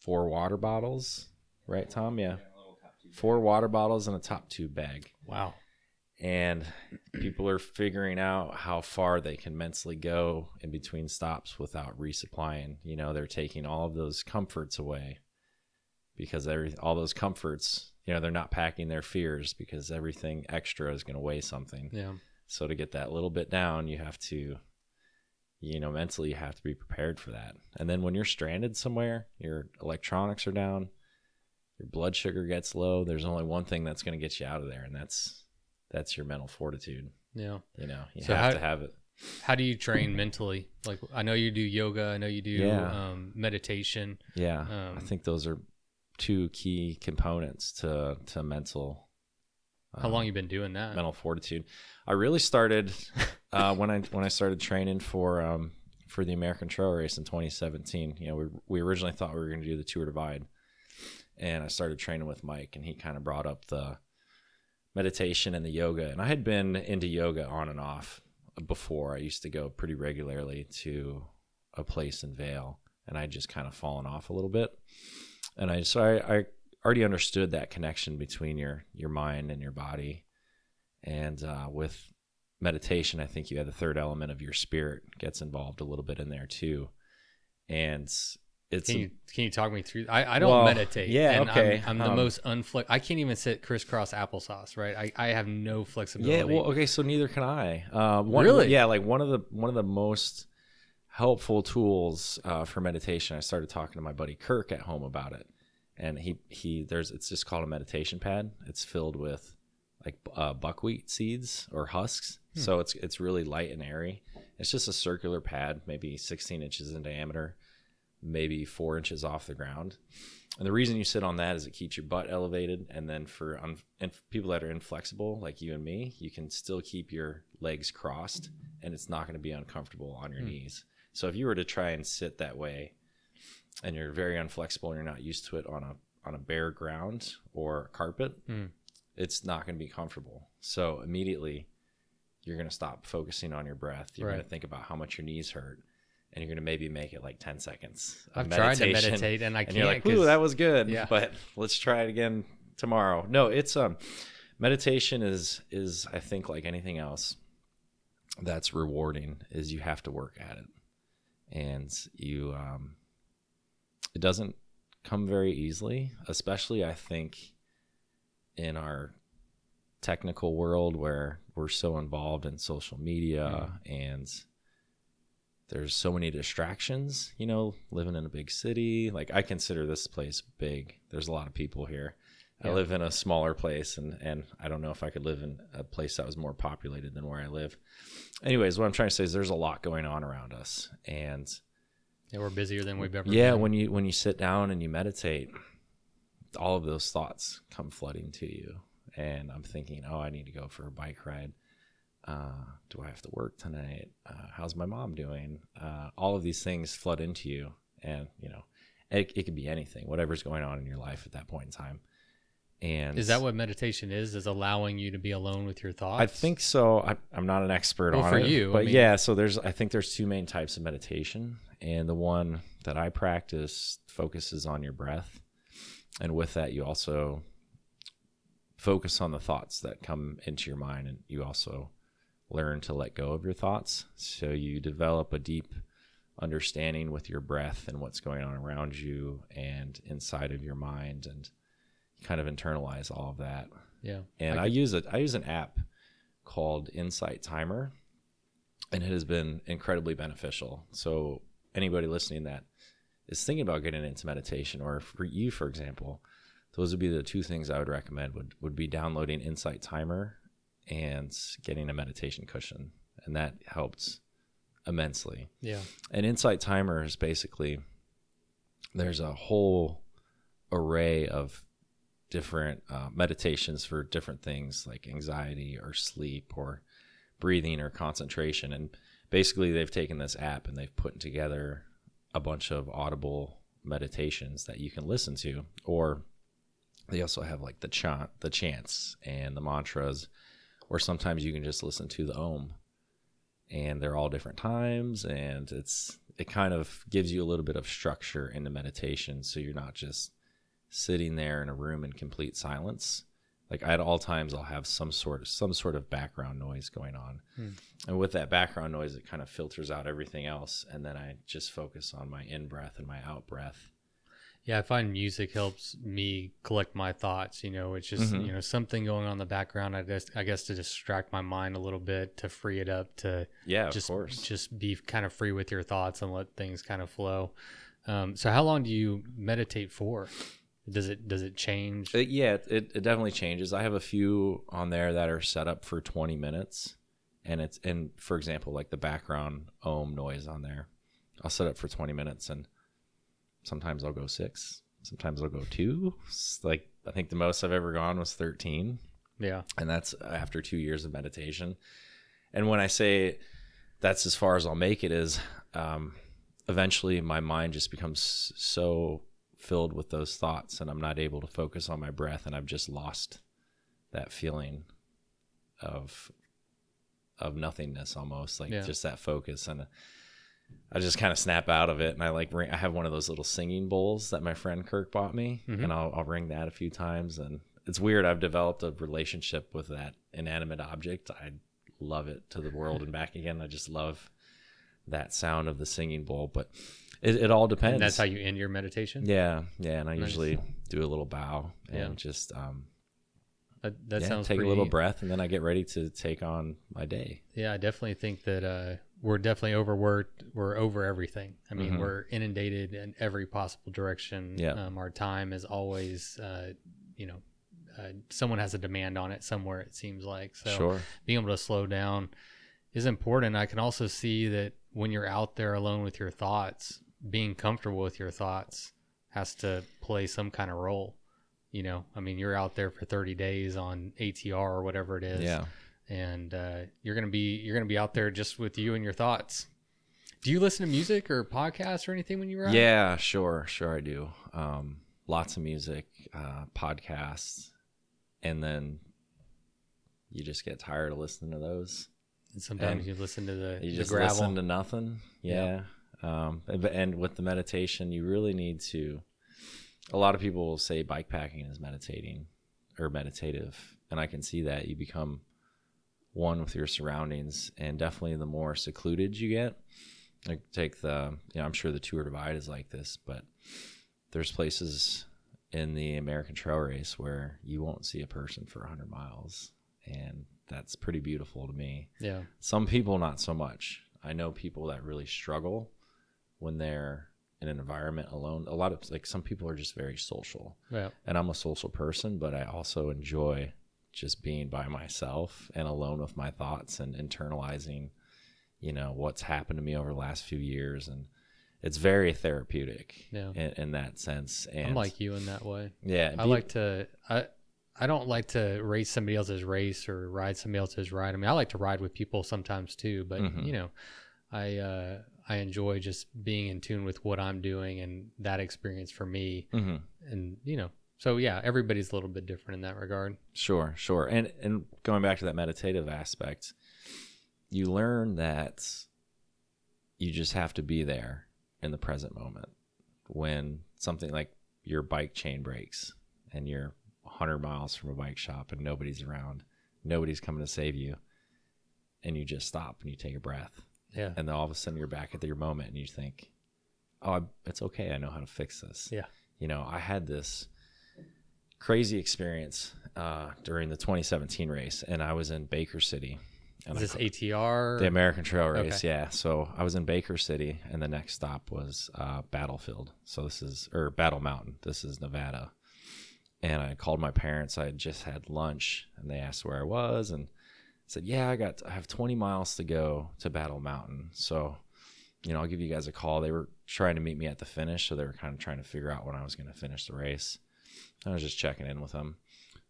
four water bottles, right Tom? Yeah. Four water bottles and a top tube bag Wow. and people are figuring out how far they can mentally go in between stops without resupplying. You know, they're taking all of those comforts away because every all those comforts, you know, they're not packing their fears because everything extra is going to weigh something. Yeah. So to get that little bit down, you have to you know, mentally you have to be prepared for that. And then when you're stranded somewhere, your electronics are down, your blood sugar gets low, there's only one thing that's going to get you out of there and that's that's your mental fortitude. Yeah. You know, you So have how- to have it. How do you train mentally? Like I know you do yoga. I know you do Yeah. um, meditation. Yeah. Um, I think those are two key components to to mental How long you been doing that? mental fortitude. I really started (laughs) uh, when I when I started training for um, for the American Trail Race in 2017. You know, we we originally thought we were going to do the Tour Divide, and I started training with Mike, and he kind of brought up the meditation and the yoga, and I had been into yoga on and off before. I used to go pretty regularly to a place in Vail, and I just kind of fallen off a little bit, and I so I, I already understood that connection between your your mind and your body. And uh, with meditation i think you have the third element of your spirit gets involved a little bit in there too. And it's Can you can you talk me through? I, I don't Well, meditate. yeah, and okay, I'm, I'm the um, most unflex. I can't even sit crisscross applesauce. Right. I, I have no flexibility. yeah well okay so neither can i uh, one, Really? yeah like one of the one of the most helpful tools uh, for meditation i started talking to my buddy kirk at home about it and he he there's it's just called a meditation pad it's filled with like uh, buckwheat seeds or husks so it's it's really light and airy it's just a circular pad maybe 16 inches in diameter maybe four inches off the ground and the reason you sit on that is it keeps your butt elevated and then for un- and for people that are inflexible like you and me you can still keep your legs crossed and it's not going to be uncomfortable on your knees so if you were to try and sit that way and you're very unflexible and you're not used to it on a on a bare ground or carpet, Hmm. it's not going to be comfortable. So immediately you're going to stop focusing on your breath. You're going to think about how much your knees hurt and you're going to maybe make it like 10 seconds. I've tried to meditate and I And can't. you're like, "Ooh, that was good." Yeah. But let's try it again tomorrow. No, it's um meditation is is I think like anything else that's rewarding is you have to work at it. And you um it doesn't come very easily, especially I think in our technical world where we're so involved in social media and there's so many distractions, you know, living in a big city. Like I consider this place big. There's a lot of people here. I live in a smaller place and and I don't know if I could live in a place that was more populated than where I live. Anyways, what I'm trying to say is there's a lot going on around us and yeah, we're busier than we've ever. yeah been. when you when you sit down and you meditate all of those thoughts come flooding to you and i'm thinking oh i need to go for a bike ride uh, do i have to work tonight uh, how's my mom doing uh, all of these things flood into you and you know it, it could be anything whatever's going on in your life at that point in time and Is that what meditation is? Is allowing you to be alone with your thoughts? I think so. I, I'm not an expert Well, on for it, you, I but mean- yeah. So there's, I think there's two main types of meditation, and the one that I practice focuses on your breath, and with that, you also focus on the thoughts that come into your mind, and you also learn to let go of your thoughts. So you develop a deep understanding with your breath and what's going on around you and inside of your mind, and you kind of internalize all of that Yeah. and I, use it. I use an app called Insight Timer, and it has been incredibly beneficial. So anybody listening that is thinking about getting into meditation, or for you, for example, those would be the two things I would recommend. Would would be downloading Insight Timer and getting a meditation cushion, and that helped immensely. yeah. An insight timer is basically there's a whole array of different uh, meditations for different things like anxiety or sleep or breathing or concentration. And basically, they've taken this app and they've put together a bunch of audible meditations that you can listen to or they also have like the chant the chants and the mantras or sometimes you can just listen to the om and they're all different times and it's it kind of gives you a little bit of structure in the meditation so you're not just sitting there in a room in complete silence. Like at all times i'll have some sort of some sort of background noise going on. Hmm. And with that background noise it kind of filters out everything else and then i just focus on my in breath and my out breath Yeah, I find music helps me collect my thoughts. You know, it's just Mhm. you know something going on in the background. I guess I guess to distract my mind a little bit, to free it up, to yeah of just course just be kind of free with your thoughts and let things kind of flow. Um, so, how long do you meditate for? Does it does it change? It- yeah, it, it definitely changes. I have a few on there that are set up for 20 minutes. And it's, and for example, like the background ohm noise on there, I'll set up for 20 minutes and sometimes I'll go six, Sometimes I'll go two. It's like I think the most I've ever gone was 13 Yeah. and that's after two years of meditation. And when I say that's as far as I'll make it, is um, eventually my mind just becomes so filled with those thoughts, and I'm not able to focus on my breath, and I've just lost that feeling of of nothingness almost, like Yeah. just that focus, and I just kind of snap out of it, and I like ring, I have one of those little singing bowls that my friend Kirk bought me, Mhm. and I'll I'll ring that a few times, and it's weird. I've developed a relationship with that inanimate object. I love it to the world and back again. I just love that sound of the singing bowl, but it, it all depends. And that's how you end your meditation. Yeah, yeah, and I Nice. usually do a little bow and Yeah. just um, That, that yeah, sounds take pretty, a little breath, and then I get ready to take on my day. Yeah, I definitely think that uh, we're definitely overworked. We're over everything. I mean, Mhm. we're inundated in every possible direction. Yeah. Um, our time is always, uh, you know, uh, someone has a demand on it somewhere. It seems like so. sure. Being able to slow down is important. I can also see that when you're out there alone with your thoughts, being comfortable with your thoughts has to play some kind of role. You know, I mean, you're out there for 30 days on ATR or whatever it is Yeah. And uh, you're gonna be you're gonna be out there just with you and your thoughts. Do you listen to music or podcasts or anything when you out? Yeah, sure, sure I do. Um, lots of music, uh, podcasts, and then you just get tired of listening to those. And sometimes And you listen to the, You the just gravel. listen to nothing. Yeah. Um, and, and with the meditation, you really need to. A lot of people will say bikepacking is meditating or meditative, and I can see that you become one with your surroundings, and definitely the more secluded you get. Like take the, you know, I'm sure the Tour Divide is like this, but there's places in the American Trail Race where you won't see a person for 100 miles, and that's pretty beautiful to me. yeah, Some people, not so much. I know people that really struggle when they're in an environment alone. A lot of like some people are just very social, yeah, and I'm a social person, but I also enjoy just being by myself and alone with my thoughts and internalizing, you know, what's happened to me over the last few years, and it's very therapeutic Yeah. in, in that sense. And I'm like you in that way. yeah, I be- like to I I don't like to race somebody else's race or ride somebody else's ride. I mean, I like to ride with people sometimes too, but Mhm. you know, I uh, I enjoy just being in tune with what I'm doing and that experience for me. Mhm. And you know, so yeah, everybody's a little bit different in that regard. Sure, sure. And and going back to that meditative aspect, you learn that you just have to be there in the present moment when something like your bike chain breaks and you're 100 miles from a bike shop and nobody's around, nobody's coming to save you, and you just stop and you take a breath, Yeah. and then all of a sudden you're back at your moment and you think, "Oh, I- it's okay. I know how to fix this." Yeah. You know, I had this crazy experience uh, during the 2017 race, and I was in Baker City. And Is I this ATR? the American Trail Race, Okay. yeah. So I was in Baker City, and the next stop was uh, Battlefield. So this is or Battle Mountain. This is Nevada. And I called my parents. I had just had lunch, and they asked where I was, and said, "Yeah, I got. I have 20 miles to go to Battle Mountain. So, you know, I'll give you guys a call." They were trying to meet me at the finish, so they were kind of trying to figure out when I was going to finish the race. I was just checking in with them.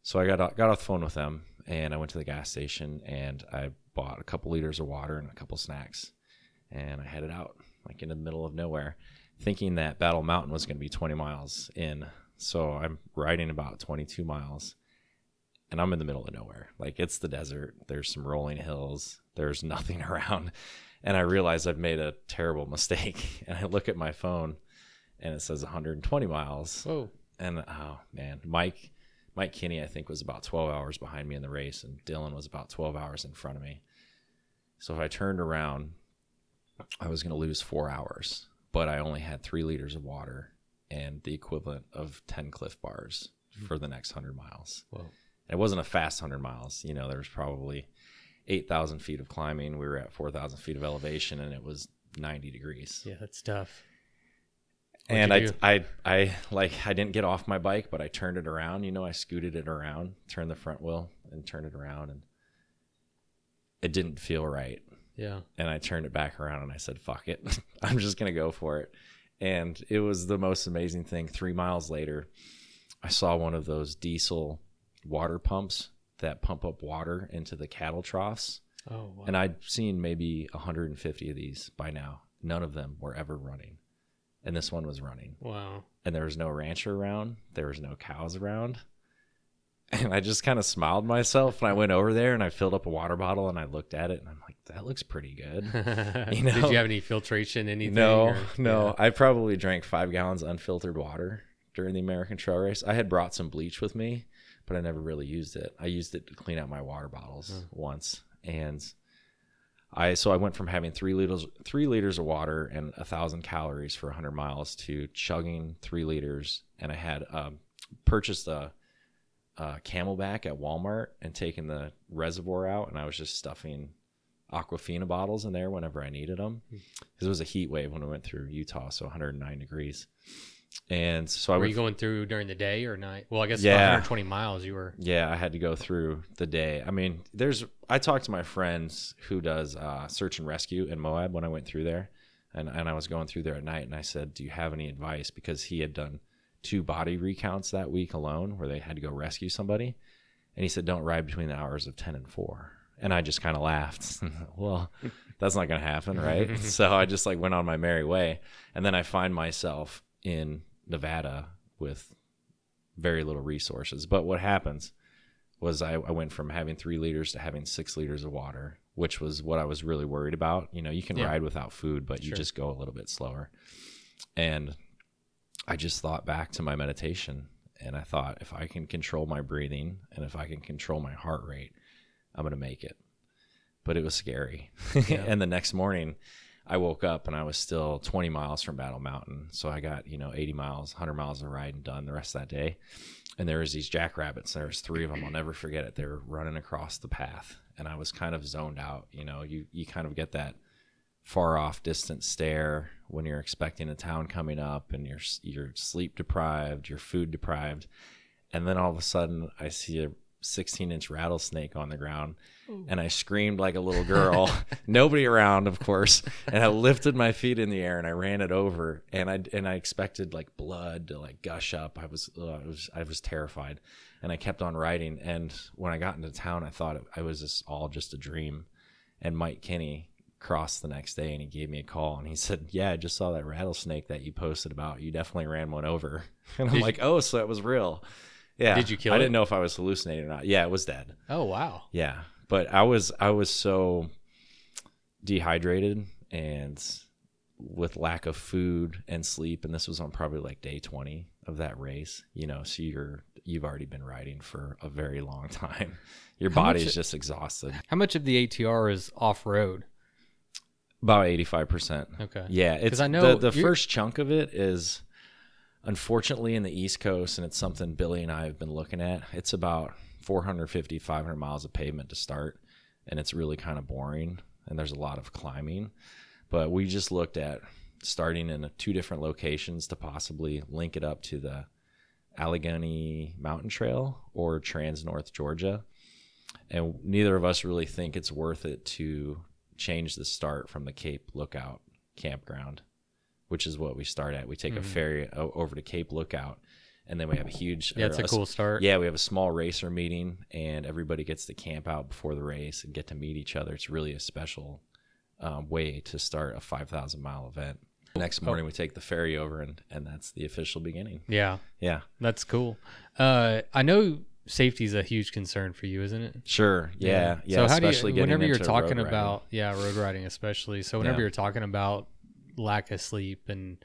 So I got uh, got off the phone with them, and I went to the gas station, and I bought a couple liters of water and a couple snacks, and I headed out like in the middle of nowhere, thinking that Battle Mountain was going to be 20 miles in. So I'm riding about 22 miles, and I'm in the middle of nowhere. Like it's the desert. There's some rolling hills. There's nothing (laughs) around, and I realize I've made a terrible (laughs) mistake. And I look at my phone, and it says 120 miles Whoa. And oh man, Mike Mike Kinney I think was about 12 hours behind me in the race and Dylan was about 12 hours in front of me. So if I turned around I was going to lose 4 hours, but I only had 3 liters of water and the equivalent of 10 Clif bars hmm. for the next 100 miles. Whoa. It wasn't a fast 100 miles, you know, there was probably 8,000 feet of climbing. We were at 4,000 feet of elevation and it was 90 degrees Yeah, that's tough. What'd and I, do? I, I, like, I didn't get off my bike, but I turned it around. You know, I scooted it around, turned the front wheel, and turned it around, and it didn't feel right. Yeah. And I turned it back around, and I said, "Fuck it, (laughs) I'm just gonna go for it." And it was the most amazing thing. Three miles later, I saw one of those diesel water pumps that pump up water into the cattle troughs. Oh, wow. And I'd seen maybe 150 of these by now. None of them were ever running. And this one was running. wow. And there was no rancher around, there was no cows around. (laughs) And I just kind of smiled myself and I went over there and I filled up a water bottle and I looked at it and I'm like, that looks pretty good. (laughs) (laughs) Did know? Did you have any filtration, anything? No, or- no. Yeah. I probably drank five gallons unfiltered water during the American Trail Race. I had brought some bleach with me, but I never really used it. I used it to clean out my water bottles once, and I so I went from having three liters three liters of water and a thousand calories for hundred miles to chugging three liters, and I had um, purchased a. Uh, CamelBak at Walmart and taken the reservoir out, and I was just stuffing Aquafina bottles in there whenever I needed them because it was a heat wave when we went through Utah, so 109 degrees. And so I Were you going through during the day or night? Well, I guess Yeah. 120 miles. You were. yeah, I had to go through the day. I mean, there's I talked to my friends who does uh, search and rescue in Moab when I went through there, and and I was going through there at night, and I said, "Do you have any advice?" Because he had done two body recounts that week alone, where they had to go rescue somebody, and he said, "Don't ride between the hours of 10 and 4." And I just kind of laughed. (laughs) well, that's not going to happen, right? (laughs) so I just like went on my merry way, and then I find myself in Nevada with very little resources. But what happens was I, I went from having three liters to having six liters of water, which was what I was really worried about. You know, you can Yeah. ride without food, but you just go a little bit slower. And I just thought back to my meditation and I thought if I can control my breathing and if I can control my heart rate, I'm going to make it. But it was scary. (laughs) Yeah. and the next morning, I woke up and I was still 20 miles from Battle Mountain. So I got, you know, 80 miles, 100 miles of riding done the rest of that day. And there was these jackrabbits. There was three of them. I'll never forget it. They were running across the path. And I was kind of zoned out. You know, you, you kind of get that far off distant stare when you're expecting a town coming up and you're, you're sleep deprived, you're food deprived. And then all of a sudden I see a 16 inch rattlesnake on the ground and I screamed like a little girl. (laughs) Nobody around, of course. And I lifted my feet in the air and I ran it over. And I and I expected like blood to like gush up. I was, uh, I was I was terrified, and I kept on riding. And when I got into town, I thought it, I was just all just a dream. And Mike Kinney crossed the next day and he gave me a call and he said, "Yeah, I just saw that rattlesnake that you posted about. You definitely ran one over." (laughs) And I'm like, "Oh, so it was real." Yeah. Did you kill I didn't know if I was hallucinating or not. Yeah, it was dead. Oh wow. Yeah, but I was I was so dehydrated and with lack of food and sleep, and this was on probably like day twenty of that race. You know, so you're you've already been riding for a very long (laughs) time. Your How body is just exhausted. How much of the ATR is off road? About eighty five percent. Okay. Yeah, it's I know the, the first chunk of it is unfortunately in the East Coast, and it's something Billy and I have been looking at. It's about 450, 500 miles of pavement to start, and it's really kind of boring, and there's a lot of climbing. But we just looked at starting in two different locations to possibly link it up to the Allegheny Mountain Trail or Trans North Georgia. And neither of us really think it's worth it to change the start from the Cape Lookout campground, which is what we start at. We take a ferry o- over to Cape Lookout, and then we have a huge. Yeah, it's a s- cool start. Yeah, we have a small racer meeting, and everybody gets to camp out before the race and get to meet each other. It's really a special um, way to start a 5,000 mile event. Next morning, we take the ferry over, and, and that's the official beginning. Yeah, Yeah, that's cool. Uh, I know safety is a huge concern for you, isn't it? sure. Yeah, yeah. so how do you, whenever you're talking about, yeah, road riding especially. So whenever Yeah. you're talking about lack of sleep and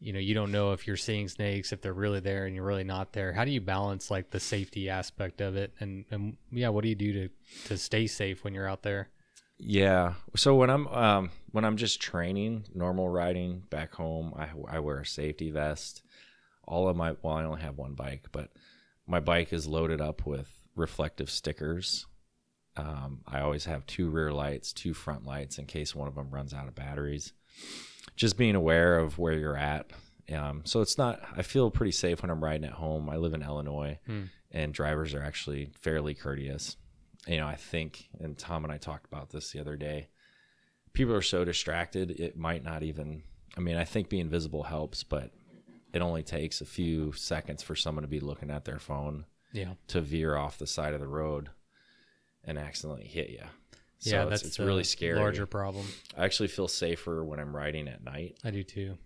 you know you don't know if you're seeing snakes if they're really there and you're really not there how do you balance like the safety aspect of it and and yeah what do you do to to stay safe when you're out there Yeah. So when I'm um when I'm just training normal riding back home, I I wear a safety vest. All of my well, I only have one bike, but my bike is loaded up with reflective stickers. Um, I always have two rear lights, two front lights in case one of them runs out of batteries. Just being aware of where you're at. Um, so it's not. I feel pretty safe when I'm riding at home. I live in Illinois, Hmm. and drivers are actually fairly courteous you know, I think, and Tom and I talked about this the other day. People are so distracted, it might not even I mean, I think being visible helps, but it only takes a few seconds for someone to be looking at their phone Yeah. to veer off the side of the road and accidentally hit you. So yeah, that's it's the really scary. Larger problem. I actually feel safer when I'm riding at night I do too.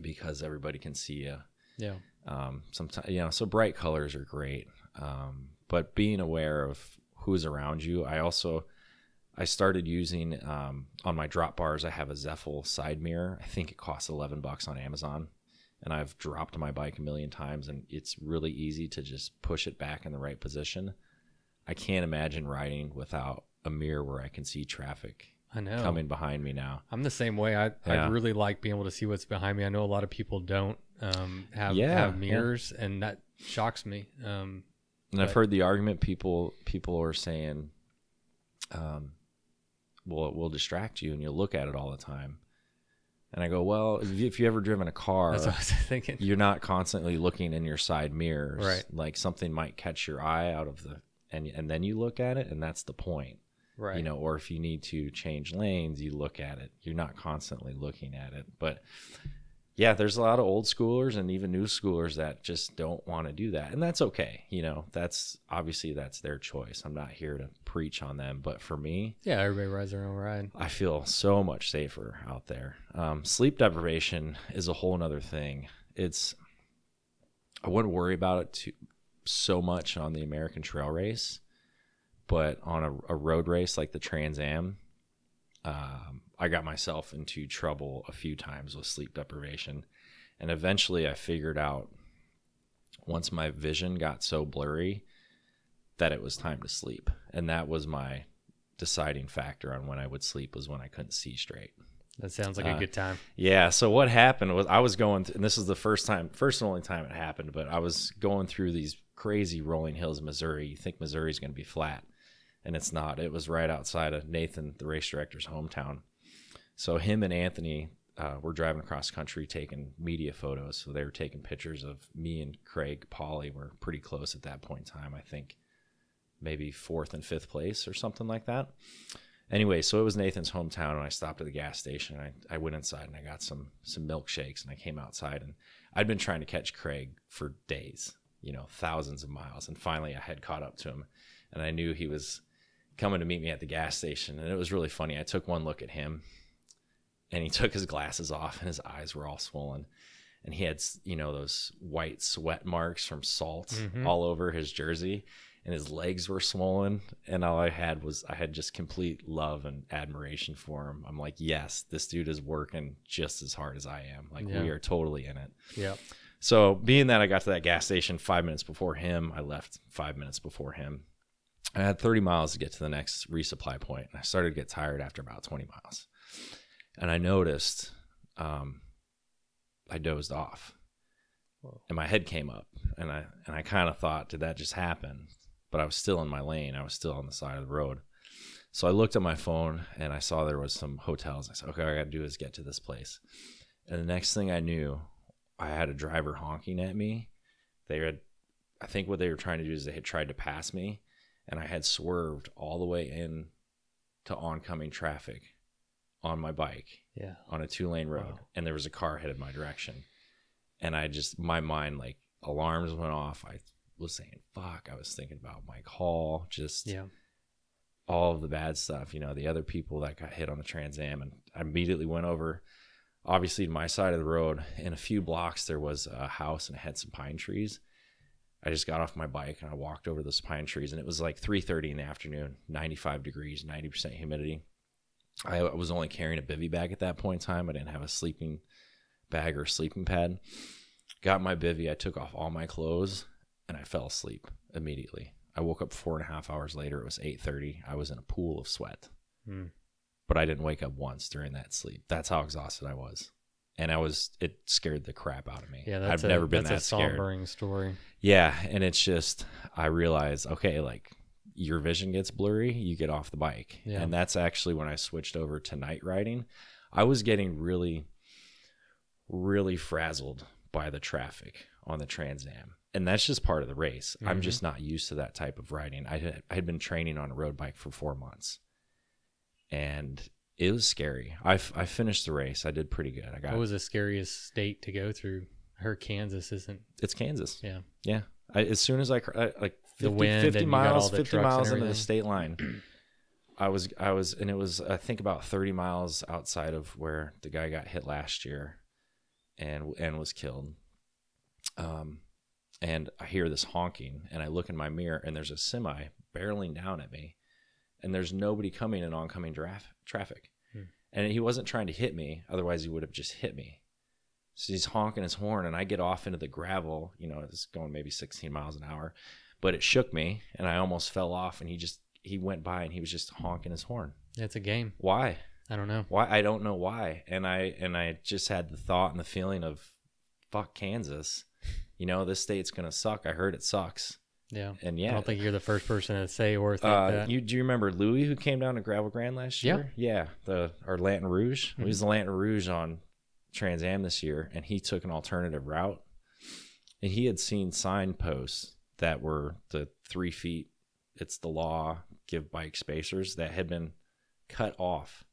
because everybody can see you. Yeah. Um, sometimes, you know, so bright colors are great. Um, but being aware of who's around you, I also, I started using, um, on my drop bars, I have a Zefal side mirror. I think it costs 11 bucks on Amazon. And I've dropped my bike a million times and it's really easy to just push it back in the right position. I can't imagine riding without a mirror where I can see traffic I know. coming behind me now. I'm the same way. I, I really like being able to see what's behind me. I know a lot of people don't um, have Yeah, have yeah. mirrors, and that shocks me. Um, And I've heard the argument people people are saying, um, well, it will distract you and you'll look at it all the time. And I go, well, if you, ever driven a car, that's what I was (laughs) thinking. you're not constantly looking in your side mirrors. Right. Like something might catch your eye out of the, and and then you look at it, and that's the point. Right. You know, or if you need to change lanes, you look at it. You're not constantly looking at it. But yeah, there's a lot of old schoolers and even new schoolers that just don't want to do that. And that's okay. You know, that's obviously that's their choice. I'm not here to preach on them, but for me, Yeah, everybody rides their own ride. I feel so much safer out there. Um, sleep deprivation is a whole nother thing. It's I wouldn't worry about it too so much on the American Trail race, but on a, a road race like the Trans Am, um, I got myself into trouble a few times with sleep deprivation, and eventually I figured out once my vision got so blurry that it was time to sleep, and that was my deciding factor on when I would sleep was when I couldn't see straight. That sounds like Uh, a good time. Yeah. So what happened was I was going, th- and this is the first time, first and only time it happened, but I was going through these crazy rolling hills Missouri. You think Missouri's going to be flat, and it's not. It was right outside of Nathan, the race director's hometown. So him and Anthony uh, were driving across country taking media photos. So they were taking pictures of me and Craig Polly. Were pretty close at that point in time. I think maybe fourth and fifth place or something like that anyway, so it was Nathan's hometown, and I stopped at the gas station. I, I went inside and I got some some milkshakes, and I came outside, and I'd been trying to catch Craig for days, you know, thousands of miles, and finally I had caught up to him, and I knew he was coming to meet me at the gas station, and it was really funny. I took one look at him, and he (laughs) took his glasses off, and his eyes were all swollen. And he had, you know, those white sweat marks from salt Mhm. all over his jersey and his legs were swollen and all i had was i had just complete love and admiration for him i'm like yes this dude is working just as hard as i am like Yeah. we are totally in it Yeah. so being that i got to that gas station five minutes before him i left five minutes before him i had 30 miles to get to the next resupply point and i started to get tired after about 20 miles. And i noticed um, i dozed off. Whoa. and my head came up and i and i kind of thought did that just happen? But i was still in my lane. I was still on the side of the road. So i looked at my phone and i saw there was some hotels. I said okay all i gotta do is get to this place. And the next thing i knew i had a driver honking at me. They had i think what they were trying to do is they had tried to pass me and i had swerved all the way in to oncoming traffic on my bike Yeah. on a two lane road Wow. and there was a car headed my direction. And I just, my mind, like alarms went off. I was saying, fuck. I was thinking about Mike Hall, just Yeah. all of the bad stuff, you know, the other people that got hit on the Trans Am. And I immediately went over, obviously, to my side of the road. In a few blocks, there was a house and it had some pine trees. I just got off my bike and I walked over those pine trees, and it was like 3:30 in the afternoon, 95 degrees, 90% humidity. I was only carrying a bivy bag at that point in time. I didn't have a sleeping bag or sleeping pad. Got my bivy. I took off all my clothes and I fell asleep immediately. I woke up four and a half hours later. It was 8:30. I was in a pool of sweat, Hmm. but I didn't wake up once during that sleep. That's how exhausted I was, and I was. It scared the crap out of me. Yeah. That's I've a, never been that. that's that a scared. sombering story. Yeah, and it's just I realized, okay, like your vision gets blurry, you get off the bike. Yeah. And that's actually when I switched over to night riding. I was getting really really frazzled by the traffic on the Trans Am. And that's just part of the race. I'm Mhm. just not used to that type of riding. I had I had been training on a road bike for 4 months. And it was scary. I, f- I finished the race. I did pretty good. I got What was the scariest state to go through? Her Kansas isn't. it's Kansas. Yeah. Yeah. I, as soon as I, cr- I like 50, The wind 50 and you got all miles, 50 miles into the state line, (clears throat) I was, I was, and it was, I think about 30 miles outside of where the guy got hit last year and, and was killed. Um, and I hear this honking and I look in my mirror and there's a semi barreling down at me and there's nobody coming in oncoming traffic. Hmm. And he wasn't trying to hit me. Otherwise he would have just hit me. So he's honking his horn, and I get off into the gravel. You know, it's going maybe 16 miles an hour, but it shook me, and I almost fell off. And he just he went by, and he was just honking his horn. It's a game. Why? I don't know. Why? I don't know why. And I and I just had the thought and the feeling of, fuck Kansas. You know, this state's gonna suck. I heard it sucks. Yeah. And yeah. I don't think you're the first person to say or think uh, that. you do you remember Louis who came down to Gravel Grand last year? Yeah, Yeah. the our Lanterne Rouge. Mm-hmm. We was the Lanterne Rouge on Trans Am this year, and he took an alternative route, and he had seen signposts that were the three feet. It's the law. Give bike spacers that had been cut off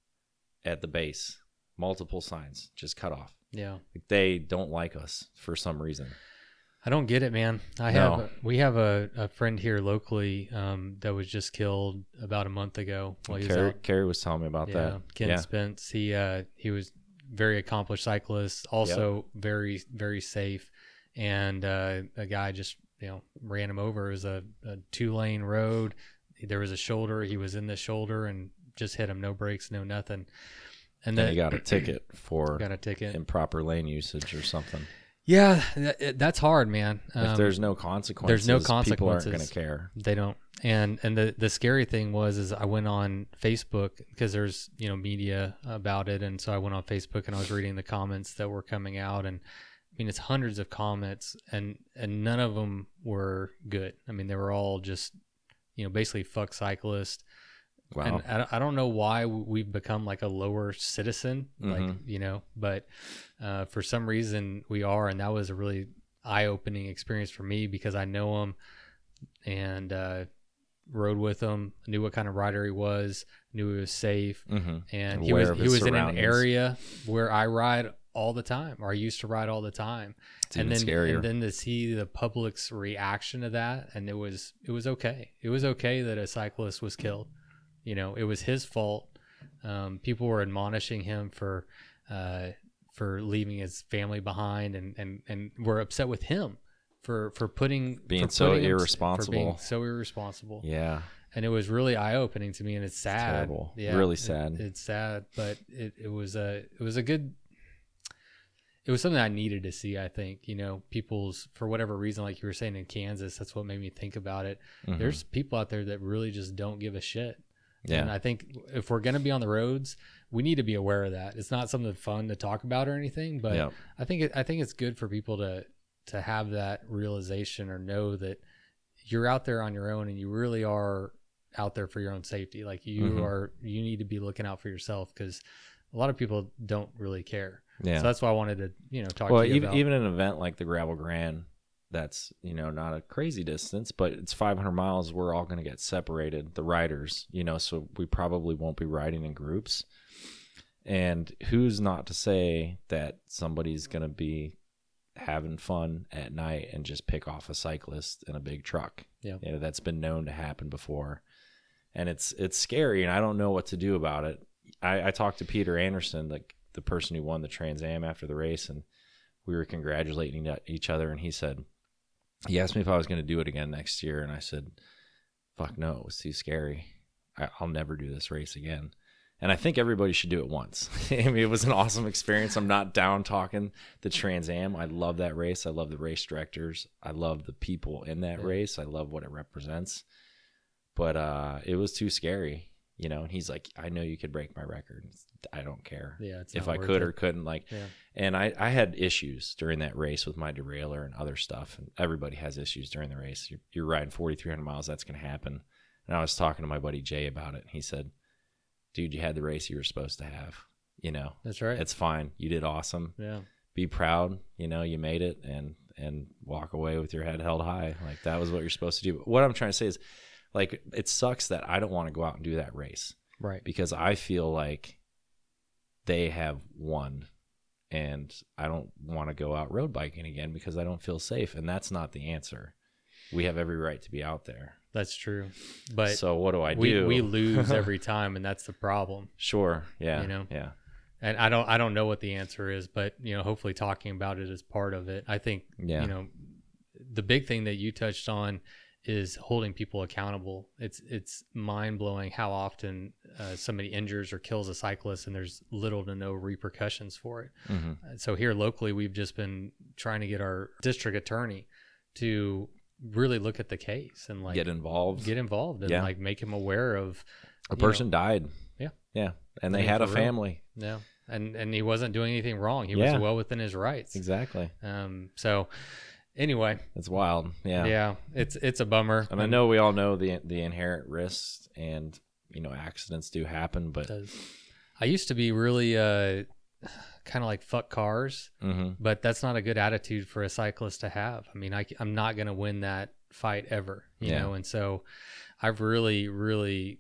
at the base. Multiple signs just cut off. yeah. Like they don't like us for some reason. I don't get it, man. I No. have we have a, a friend here locally um, that was just killed about a month ago while he was Carrie, out. Carrie was telling me about yeah, that. Ken yeah, Spence. He uh, he was very accomplished cyclist, also very very safe, and uh, a guy just you know ran him over. It was a, a two lane road. There was a shoulder. He was in the shoulder and just hit him. No brakes, no nothing. And and then he got a ticket (clears throat) for got a ticket. improper lane usage or something. Yeah, that, that's hard, man. if Um, there's no consequences, there's no consequences. People aren't going to care. They don't. And and the the scary thing was is I went on Facebook because there's you know media about it, and so I went on Facebook and I was reading the comments that were coming out, and I mean it's hundreds of comments, and and none of them were good. I mean they were all just you know basically fuck cyclist. Wow. And I, don't- know why we've become like a lower citizen, like Mhm. you know, but uh, for some reason we are, and that was a really eye-opening experience for me because I know him and uh, rode with him, knew what kind of rider he was, knew he was safe, hmm and he was he was in an area where I ride all the time, or I used to ride all the time, It's and then scarier. and then to see the public's reaction to that, and it was it was okay. It was okay that a cyclist was killed. You know, it was his fault. Um, people were admonishing him for uh, for leaving his family behind, and and and were upset with him for for putting Being for so putting him- for irresponsible. being so irresponsible yeah. and it was really eye opening to me, and it's sad. terrible. Really it- sad. it's sad, but it, it was a it was a good. It was something I needed to see. I think you know people's for whatever reason, like you were saying in Kansas, that's what made me think about it. Mhm. There's people out there that really just don't give a shit. Yeah. And I think if we're going to be on the roads, we need to be aware of that. It's not something fun to talk about or anything, but yeah. I think it, I think it's good for people to to have that realization or know that you're out there on your own and you really are out there for your own safety. Like you Mhm. are, you need to be looking out for yourself because a lot of people don't really care. Yeah. So that's why I wanted to, you know, talk well, to you even about. even an event like the Gravel Grand, that's you know not a crazy distance, but it's 500 miles. We're all going to get separated, the riders, you know, so we probably won't be riding in groups. And who's not to say that somebody's going to be having fun at night and just pick off a cyclist in a big truck? Yeah. you know that's been known to happen before, and it's it's scary, and I don't know what to do about it. I, I talked to Peter Anderson, like the person who won the Trans Am after the race, and we were congratulating each other. And he said, he asked me if I was going to do it again next year, and I said, "Fuck no, it was too scary. I, I'll never do this race again." And I think everybody should do it once. (laughs) I mean, it was an awesome experience. I'm not down talking the Trans Am. I love that race. I love the race directors. I love the people in that Yeah. race. I love what it represents. But uh, it was too scary, you know. And he's like, "I know you could break my record. I don't care yeah, it's if I could it. or couldn't." Like, Yeah. and I, I had issues during that race with my derailleur and other stuff. And everybody has issues during the race. You're, you're riding 4,300 miles. That's going to happen. And I was talking to my buddy Jay about it. And he said, dude, you had the race you were supposed to have. You know, That's right. it's fine. You did awesome. yeah. Be proud. You know, you made it and, and walk away with your head held high. Like that was what you're supposed to do. But what I'm trying to say is like, it sucks that I don't want to go out and do that race Right. because I feel like they have won and I don't want to go out road biking again because I don't feel safe and that's not the answer. We have every right to be out there. That's true. But so what do I we do? we lose (laughs) every time, and that's the problem. sure. Yeah. You know? Yeah. And I don't I don't know what the answer is, but you know, hopefully talking about it is part of it. I think Yeah. you know the big thing that you touched on is holding people accountable. It's it's mind blowing how often uh, somebody injures or kills a cyclist, and there's little to no repercussions for it. hmm Uh, So here locally, we've just been trying to get our district attorney to really look at the case and like Get involved. get involved and Yeah. like make him aware of a you know, person died. Yeah. Yeah. And they had a for real. family. yeah, and and he wasn't doing anything wrong. He Yeah. was well within his rights. Exactly. Um. So anyway, It's wild. Yeah. yeah, it's it's a bummer. And I know we all know the the inherent risks and you know accidents do happen, but. I used to be really uh kind of like fuck cars, Mhm. but that's not a good attitude for a cyclist to have. I mean, I, am not going to win that fight ever, you Yeah. know, and so I've really, really,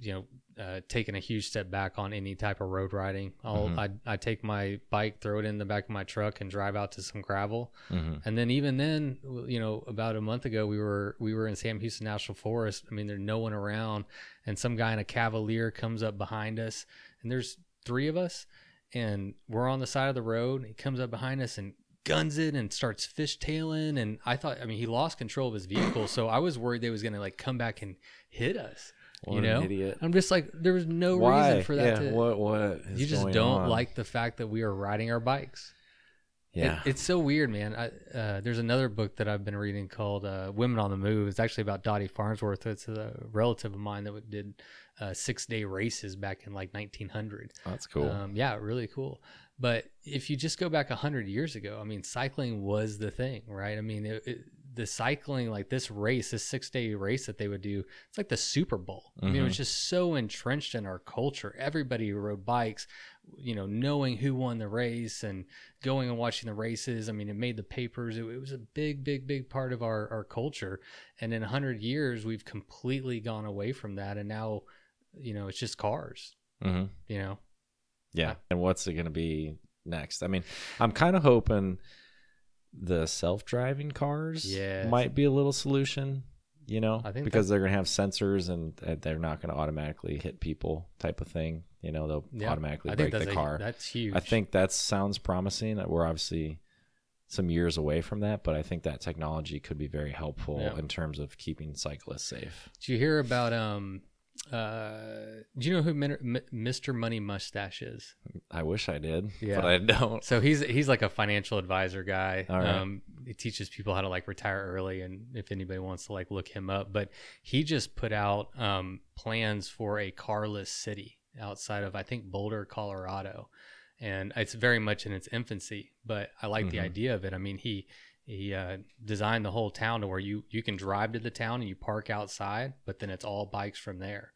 you know, uh, taken a huge step back on any type of road riding. I'll, Mhm. I, I take my bike, throw it in the back of my truck, and drive out to some gravel. Mhm. And then even then, you know, about a month ago, we were we were in Sam Houston National Forest. I mean, there's no one around, and some guy in a Cavalier comes up behind us, and there's three of us, and we're on the side of the road. He comes up behind us and guns it and starts fishtailing. And I thought, I mean, he lost control of his vehicle, so I was worried they was gonna like come back and hit us. What you an know, idiot. I'm just like, there was no Why? reason for that. yeah. to, what what you just don't on? like the fact that we are riding our bikes. It- Yeah. it's so weird, man. I, uh, there's another book that I've been reading called uh, "Women on the Move." It's actually about Dottie Farnsworth. It's a relative of mine that did uh, six day races back in like 1900. That's cool. Um, yeah, really cool. But if you just go back 100 years ago, I mean, cycling was the thing, right? I mean, it, it, the cycling, like this race, this six day race that they would do, it's like the Super Bowl. I mean, it was Mhm. just so entrenched in our culture. Everybody rode bikes, you know, knowing who won the race and going and watching the races. I mean, it made the papers. It, it was a big, big, big part of our, our culture. And in 100 years, we've completely gone away from that. And now, you know, it's just cars, hmm you know? Yeah. And what's it going to be next? I mean, I'm kind of hoping the self-driving cars Yes. might be a little solution, you know, I think because they're going to have sensors and they're not going to automatically hit people type of thing. You know, they'll Yeah. automatically I break the a- car. that's huge. I think that sounds promising. We're obviously some years away from that, but I think that technology could be very helpful Yeah. in terms of keeping cyclists safe. Did you hear about um? Uh, do you know who Mr. Money Mustache is? I wish I did, Yeah. but I don't. So he's he's like a financial advisor guy. All right. Um, he teaches people how to like retire early, and if anybody wants to like look him up, but he just put out um plans for a carless city outside of I think Boulder, Colorado, and it's very much in its infancy. But I like the Mhm. idea of it. I mean, he he uh, designed the whole town to where you you can drive to the town and you park outside, but then it's all bikes from there.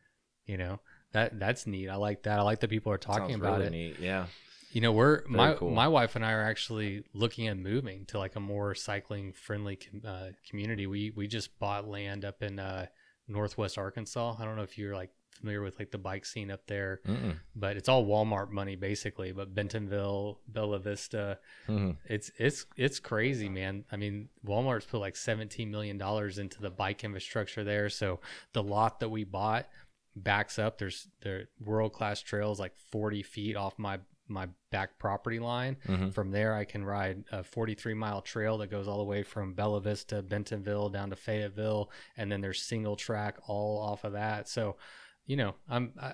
You know that that's neat. I like that. I like that people are talking Sounds about really it. Neat. Yeah. You know, we're my cool. my wife and I are actually looking at moving to like a more cycling friendly com- uh, community. We we just bought land up in uh, Northwest Arkansas. I don't know if you're like familiar with like the bike scene up there, Mm-mm. but it's all Walmart money basically. But Bentonville, Bella Vista, Mhm. it's it's it's crazy, man. I mean, Walmart's put like 17 million dollars into the bike infrastructure there. So the lot that we bought backs up. There's there world class trails like 40 feet off my my back property line. Mhm. From there, I can ride a 43 mile trail that goes all the way from Bella Vista, Bentonville down to Fayetteville, and then there's single track all off of that. So, you know, I'm. I,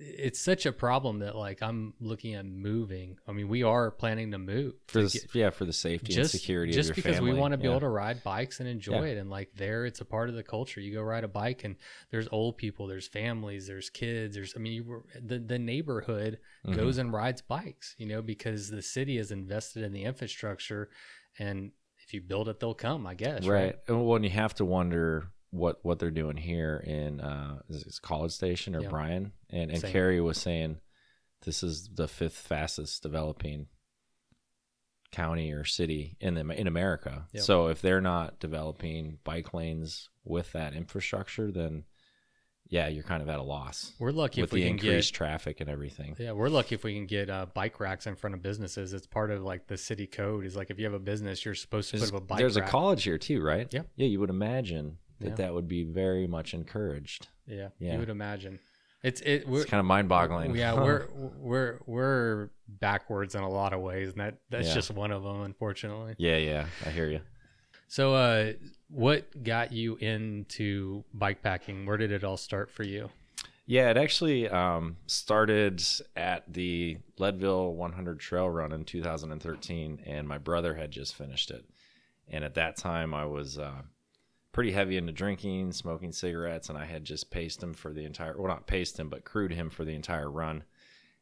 it's such a problem that like I'm looking at moving. I mean, we are planning to move For to the, get- yeah, for the safety and security just of your because family. we want to be yeah. able to ride bikes and enjoy Yeah. it and like there it's a part of the culture you go ride a bike and there's old people there's families there's kids there's i mean you were, the, the neighborhood Mhm. goes and rides bikes you know because the city is invested in the infrastructure and if you build it they'll come i guess right, right. And when you have to wonder what what they're doing here in uh is it College Station or Yeah. Bryan, and and Same. Carrie was saying this is the fifth fastest developing county or city in the in America. Yep. So if they're not developing bike lanes with that infrastructure, then yeah, you're kind of at a loss We're lucky with if we the can increased get. traffic and everything. Yeah, we're lucky if we can get uh, bike racks in front of businesses. It's part of like the city code. Is like if you have a business, you're supposed to There's, put up a bike there's rack. a college here too, right? Yeah. Yeah, you would imagine that Yeah. that would be very much encouraged. Yeah, Yeah. you would imagine. It's it. We're, It's kind of mind-boggling. Yeah, (laughs) we're we're we're backwards in a lot of ways, and that that's Yeah. just one of them, unfortunately. yeah, yeah, I hear you. So, uh, what got you into bike packing? Where did it all start for you? Yeah, it actually um, started at the Leadville 100 Trail Run in 2013, and my brother had just finished it. And at that time, I was uh, pretty heavy into drinking, smoking cigarettes, and I had just paced him for the entire well, not paced him, but crewed him for the entire run.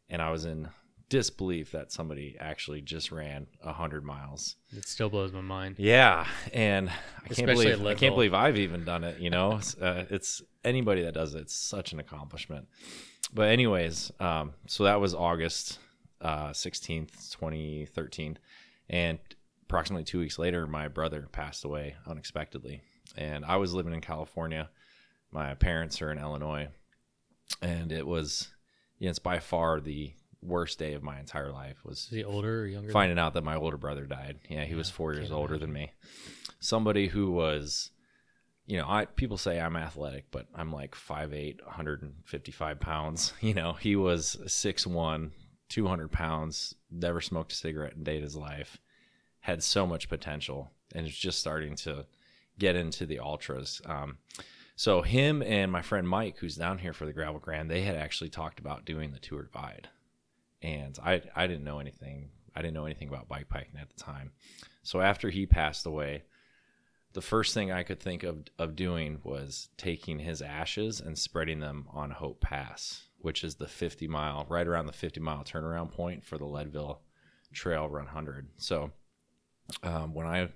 And I was in disbelief that somebody actually just ran 100 miles. It still blows my mind. Yeah, and I can't believe I can't believe I've even done it. You know, (laughs) It's, uh, it's anybody that does it. It's such an accomplishment. But anyways, um, so that was August uh, sixteenth, twenty thirteen, and approximately two weeks later, my brother passed away unexpectedly, and I was living in California. My parents are in Illinois, and it was, you know, it's by far the worst day of my entire life. Was he older or younger? finding out that my older brother died. Yeah, he was four years older than me. Somebody who was, you know, I people say I'm athletic, but I'm like 5'8", 155 pounds. (laughs) You know, he was 6'1", 200 pounds, never smoked a cigarette in a day in his life, had so much potential, and is just starting to get into the ultras. Um, so him and my friend Mike, who's down here for the Gravel Grand, they had actually talked about doing the Tour Divide and I I didn't know anything. I didn't know anything about bike packing at the time. So after he passed away, the first thing I could think of of doing was taking his ashes and spreading them on Hope Pass, which is the 50 mile, right around the 50 mile turnaround point for the Leadville Trail Run 100. So um, when I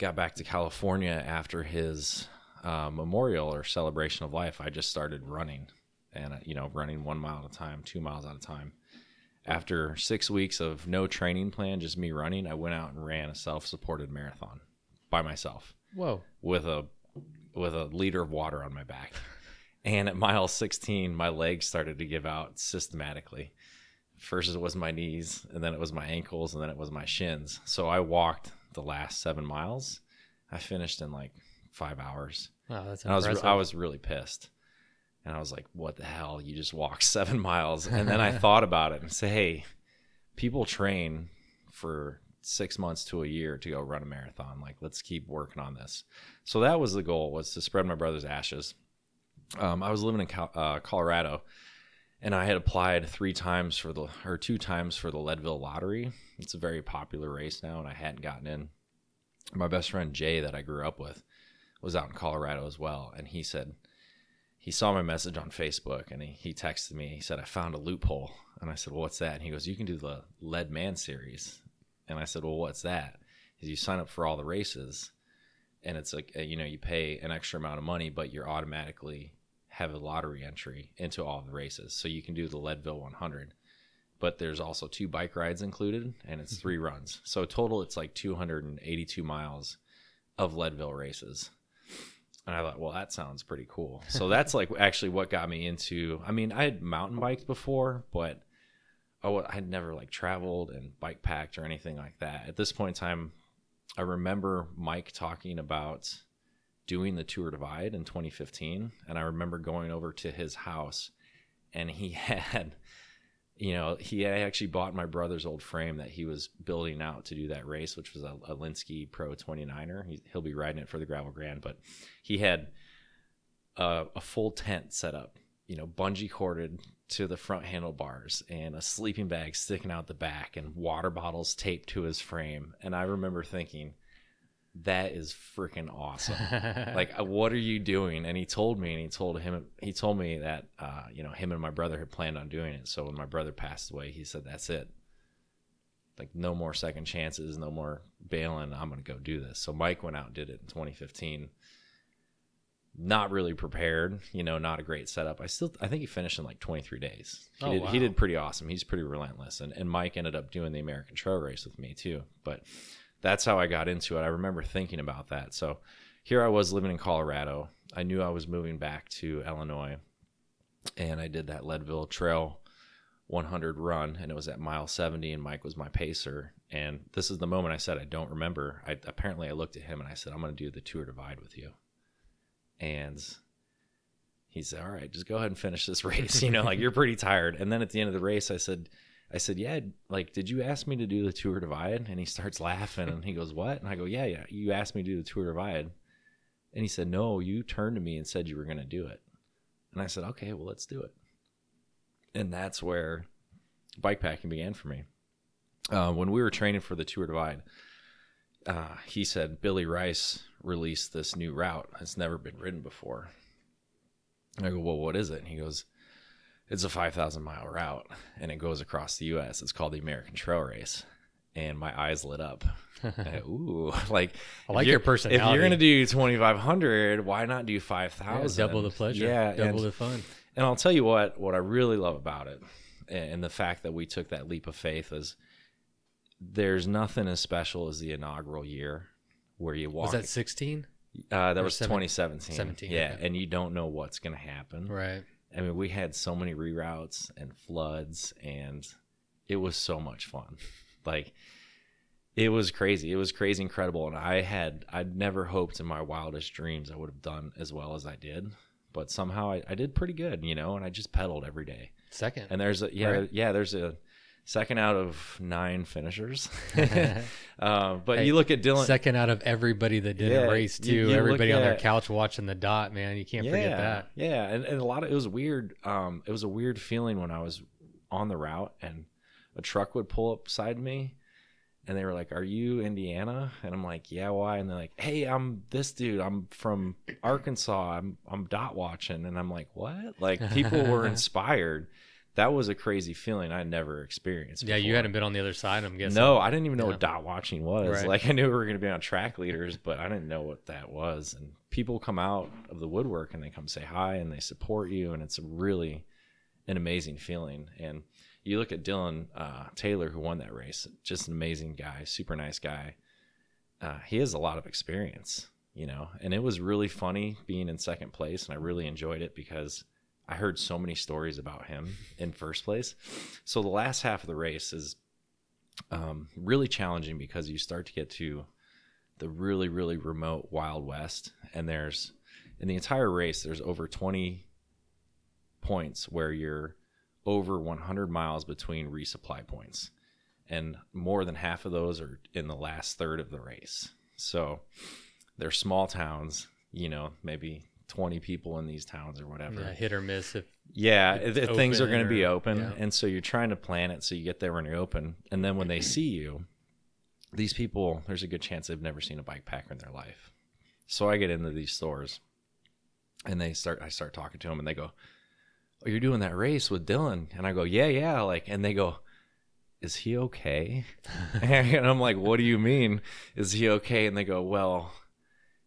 got back to California after his uh, memorial or celebration of life, I just started running, and you know, running one mile at a time, two miles at a time after six weeks of no training plan, just me running, I went out and ran a self-supported marathon by myself Whoa. with a with a liter of water on my back. (laughs) And at mile 16, my legs started to give out systematically. First it was my knees, and then it was my ankles, and then it was my shins. So I walked the last seven miles. I finished in like five hours. Wow, that's And I was impressive. I was really pissed, and I was like, "What the hell? You just walked (laughs) seven miles." And then I (laughs) thought about it and say, "Hey, people train for six months to a year to go run a marathon. Like, let's keep working on this." So that was the goal: was to spread my brother's ashes. Um, I was living in Cal- uh, Colorado, and I had applied three times for the or two times for the Leadville lottery. It's a very popular race now, and I hadn't gotten in. My best friend Jay, that I grew up with, was out in Colorado as well, and he said he saw my message on Facebook and he, he texted me. He said I found a loophole, and I said, "Well, what's that?" And he goes, "You can do the Leadman series," and I said, "Well, what's that?" Is you sign up for all the races, and it's like you know you pay an extra amount of money, but you're automatically have a lottery entry into all the races, so you can do the Leadville 100. But there's also two bike rides included, and it's mm-hmm. three runs. So total, it's like 282 miles of Leadville races. And I thought, well, that sounds pretty cool. (laughs) So that's like actually what got me into. I mean, I had mountain biked before, but oh, I had never like traveled and bike packed or anything like that. At this point in time, I remember Mike talking about doing the Tour Divide in 2015, and I remember going over to his house, and he (laughs) had, you know, he had actually bought my brother's old frame that he was building out to do that race, which was a, a Lynskey Pro 29er. He, he'll be riding it for the Gravel Grand, but he had a, a full tent set up, you know, bungee corded to the front handlebars and a sleeping bag sticking out the back and water bottles taped to his frame. And I remember thinking, that is freaking awesome. (laughs) like, uh, what are you doing? And he told me, and he told him, he told me that, uh, you know, him and my brother had planned on doing it. So when my brother passed away, he said, that's it. Like, no more second chances, no more bailing. I'm going to go do this. So Mike went out and did it in 2015 not really prepared, you know, not a great setup. I still I think he finished in like 23 days. He, Oh, did, he did pretty awesome. He's pretty relentless. And and Mike ended up doing the American Trail Race with me too. But that's how I got into it. I remember thinking about that. So here I was living in Colorado I knew I was moving back to Illinois, and I did that Leadville Trail 100 run, and it was at mile 70, and Mike was my pacer. And this is the moment I said I don't remember. I apparently I looked at him and I said I'm going to do the Tour Divide with you, and he said, "All right, just go ahead and finish this (laughs) race. You know, like you're pretty tired." And then at the end of the race, I said. I said, "Yeah, like, did you ask me to do the Tour Divide?" And he starts laughing, and he goes, "What?" And I go, "Yeah, yeah, you asked me to do the Tour Divide." And he said, "No, you turned to me and said you were going to do it." And I said, "Okay, well, let's do it." And that's where bikepacking began for me. Uh, when we were training for the Tour Divide, uh, he said Billy Rice released this new route. It's never been ridden before. And I go, well, what is it? And he goes, it's a 5,000 mile route and it goes across the U.S. It's called the American Trail Race. And my eyes lit up. I- (laughs) Ooh, (laughs) like I like your personality. If you're gonna do 2,500, why not do Yeah, 5,000? double the pleasure. Yeah, double and, the fun. and I'll tell you what, what I really love about it, and the fact that we took that leap of faith is there's nothing as special as the inaugural year where you walk. Was that 16? uh, that or was seven- 2017. 17, yeah, okay. and you don't know what's gonna happen. Right. I mean, we had so many reroutes and floods, and it was so much fun. (laughs) Like, it was crazy. It was crazy, incredible. And I had, I'd never hoped in my wildest dreams I would have done as well as I did. But somehow I, I did pretty good, you know, and I just pedaled every day. Second. And there's a, yeah, Right. yeah, there's a second out of nine finishers. (laughs) (laughs) uh, but Hey, you look at Dylan. Second out of everybody that did Yeah, a race you- too. you look everybody on their couch watching the dot, man. You can't forget that. Yeah, and, and a lot of it was weird. Um, it was a weird feeling when I was on the route and a truck would pull up beside me, and they were like, "Are you Indiana?" And I'm like, "Yeah, why?" And they're like, "Hey, I'm this dude. I'm from Arkansas. I'm I'm dot watching." And I'm like, "What?" Like people were (laughs) inspired. That was a crazy feeling I never experienced. Yeah, you hadn't been on the other side, I'm guessing. No, I didn't even know Yeah. what dot watching was. Right. Like I knew we were going to be on track leaders, but I didn't know what that was. And people come out of the woodwork and they come say hi and they support you, and it's really an amazing feeling. And you look at Dylan uh, Taylor, who won that race, just an amazing guy, super nice guy. Uh, he has a lot of experience, you know, and it was really funny being in second place, and I really enjoyed it because I heard so many stories about him in first place. So the last half of the race is um, really challenging because you start to get to the really, really remote Wild West, and there's in the entire race there's over 20 points where you're over 100 miles between resupply points, and more than half of those are in the last third of the race. So they're small towns, you know, maybe 20 people in these towns or whatever. Yeah, hit or miss. If Yeah, if, if things are going to be open, yeah. and so you're trying to plan it so you get there when you're open, and then when they see you, these people, there's a good chance they've never seen a bike packer in their life. So I get into these stores, and they start. I start talking to them, and they go, "Oh, you're doing that race with Dylan?" And I go, "Yeah, yeah." Like, and they go, "Is he okay?" (laughs) and I'm like, "What do you mean? Is he okay?" And they go, "Well."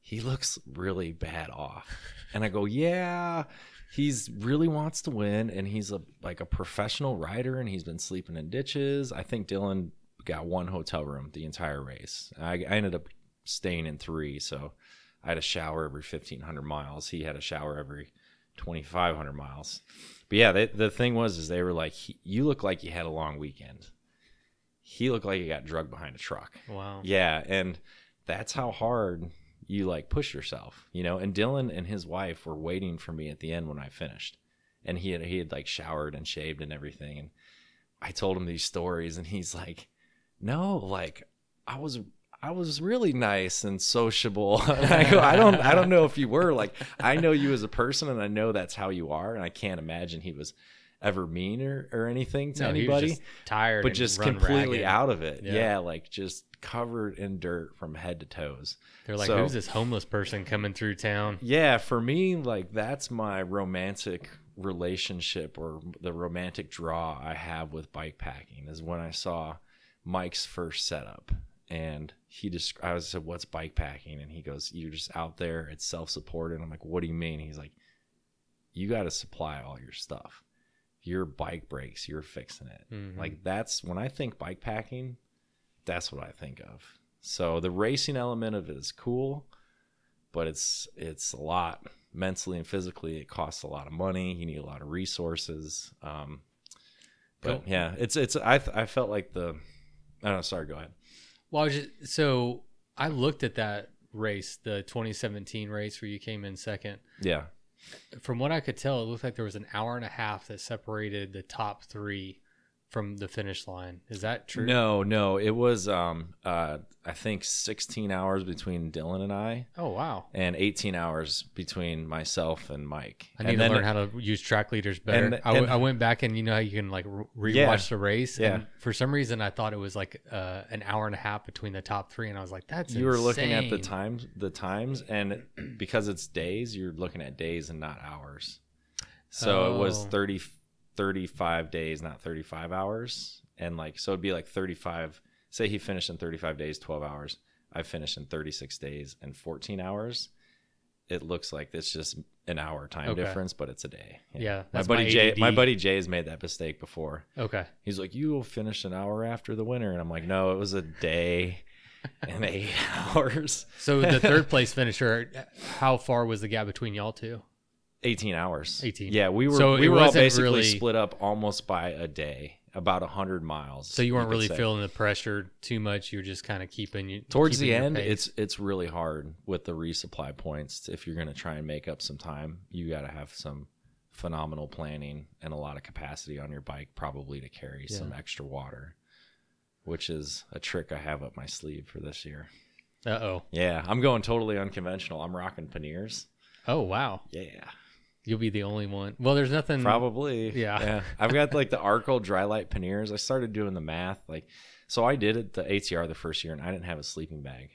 He looks really bad off. And I go, Yeah, he's really wants to win and he's a like a professional rider and he's been sleeping in ditches. I think Dylan got one hotel room the entire race. I, I ended up staying in three, so I had a shower every fifteen hundred miles. He had a shower every twenty five hundred miles. But yeah, they, the thing was is they were like, he, "You look like you had a long weekend." He looked like he got drugged behind a truck. wow. Yeah, and that's how hard you like push yourself, you know. And Dylan and his wife were waiting for me at the end when I finished, and he had he had like showered and shaved and everything. And I told him these stories, and he's like, "No, like I was." I was really nice and sociable. (laughs) I go, I don't, I don't know if you were like, I know you as a person, and I know that's how you are, and I can't imagine he was ever mean or, or anything to No, anybody just tired, but just completely ragged. out of it. Yeah. Yeah. like just covered in dirt from head to toes. They're like, So- "Who's this homeless person coming through town?" Yeah, for me, like that's my romantic relationship or the romantic draw I have with bike packing is when I saw Mike's first setup and he just I was said, What's bike packing? And he goes, You're just out there, it's self supported. I'm like, What do you mean? He's like, You gotta supply all your stuff. Your bike breaks, you're fixing it. Mhm. Like that's when I think bike packing, that's what I think of. So the racing element of it is cool, but it's it's a lot mentally and physically, it costs a lot of money. You need a lot of resources. Um, but Cool. yeah, it's it's I I felt like the. I don't know. Sorry, go ahead. Well, I just, so I looked at that race, the 2017 race where you came in second. Yeah, From what I could tell, it looked like there was an hour and a half that separated the top three from the finish line. Is that true? No, no, it was um uh I think 16 hours between Dylan and I Oh wow. and 18 hours between myself and Mike. I need and to learn how to use track leaders better. and- I, w- and- I went back and you know how you can like re- rewatch Yeah. the race. Yeah. And for some reason, I thought it was like uh, an hour and a half between the top three, and I was like, "That's you were looking at the times the times and because it's days, you're looking at days and not hours. So it was Oh. 30 35 days, not 35 hours. And like so it'd be like 35 say he finished in 35 days, 12 hours. I finished in 36 days and 14 hours. It looks like it's just an hour time Okay. difference, but it's a day. Yeah, my that's buddy my Jay. ADD. My buddy Jay's made that mistake before. Okay. He's like, "You will finish an hour after the winner," and I'm like, "No, it was a day and eight (laughs) hours, So the (laughs) third place finisher, how far was the gap between y'all two? Eighteen hours, 18. Yeah, we were So we it were all wasn't basically really- split up almost by a day, about a hundred miles. So you weren't could really say. feeling the pressure too much. You were just kind of keeping you Towards keeping the your end, pace. it's it's really hard with the resupply points. If you're going to try and make up some time, you got to have some phenomenal planning and a lot of capacity on your bike, probably to carry some extra water, which is a trick I have up my sleeve for this year. uh oh. Yeah, I'm going totally unconventional. I'm rocking panniers. Oh wow. Yeah, You'll be the only one. Well, there's nothing. probably. yeah. yeah. I've got like the Arco dry light panniers. I started doing the math, like, so I did it the ATR the first year, and I didn't have a sleeping bag,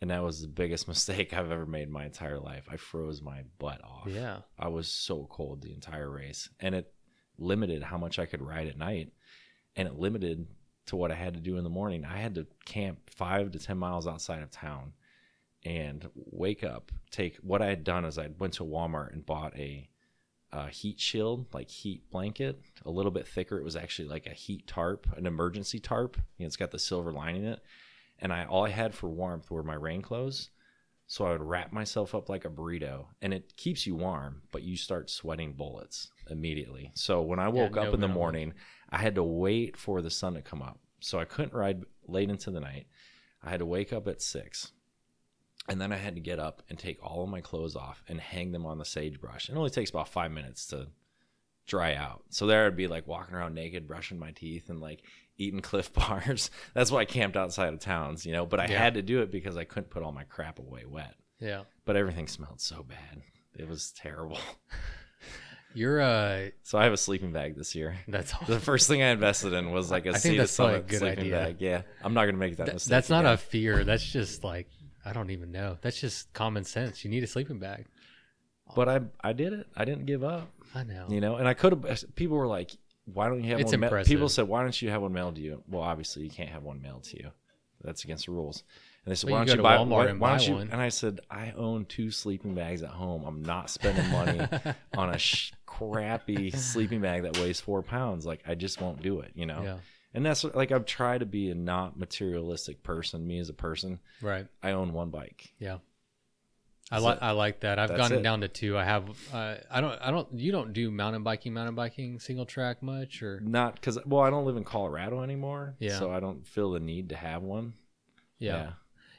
and that was the biggest (laughs) mistake I've ever made in my entire life. I froze my butt off. Yeah. I was so cold the entire race, and it limited how much I could ride at night, and it limited to what I had to do in the morning. I had to camp five to ten miles outside of town, and wake up. Take what I had done is I went to Walmart and bought a, uh heat shield, like heat blanket, a little bit thicker. It was actually like a heat tarp, an emergency tarp. You know, it's got the silver lining in it, and I all I had for warmth were my rain clothes. So I would wrap myself up like a burrito, and it keeps you warm, but you start sweating bullets immediately. So when I woke no up in the morning, I had to wait for the sun to come up. So I couldn't ride late into the night. I had to wake up at six. And then I had to get up and take all of my clothes off and hang them on the sagebrush. It only takes about five minutes to dry out. So there I'd be like walking around naked, brushing my teeth and like eating Clif (laughs) bars. That's why I camped outside of towns, you know. But I Yeah. had to do it because I couldn't put all my crap away wet. Yeah. But everything smelled so bad. It was terrible. (laughs) You're uh. So I have a sleeping bag this year. (laughs) That's all. The first thing I invested in was like a I think that's a good sleeping idea. bag. Yeah, I'm not gonna make that That- mistake. that's not again. a fear. That's just like I don't even know. That's just common sense. You need a sleeping bag. But I I did it. I didn't give up. I know. You know, and I could have. People were like, "Why don't you have It's one?" ma-" impressive. People said, "Why don't you have one mailed to you?" Well, obviously, you can't have one mailed to you. That's against the rules. And they said, Well, "Why you don't go you to buy Walmart why, and why buy don't you?" one. And I said, "I own two sleeping bags at home. I'm not spending money (laughs) on a sh- crappy sleeping bag that weighs four pounds. Like, I just won't do it. You know." Yeah. And that's like I've tried to be a not materialistic person. Me as a person, Right. I own one bike. Yeah. I like I like that. I've gone it. down to two. I have. Uh, I don't. I don't. You don't do mountain biking, mountain biking, single track much, or Not because well, I don't live in Colorado anymore. Yeah. So I don't feel the need to have one. yeah,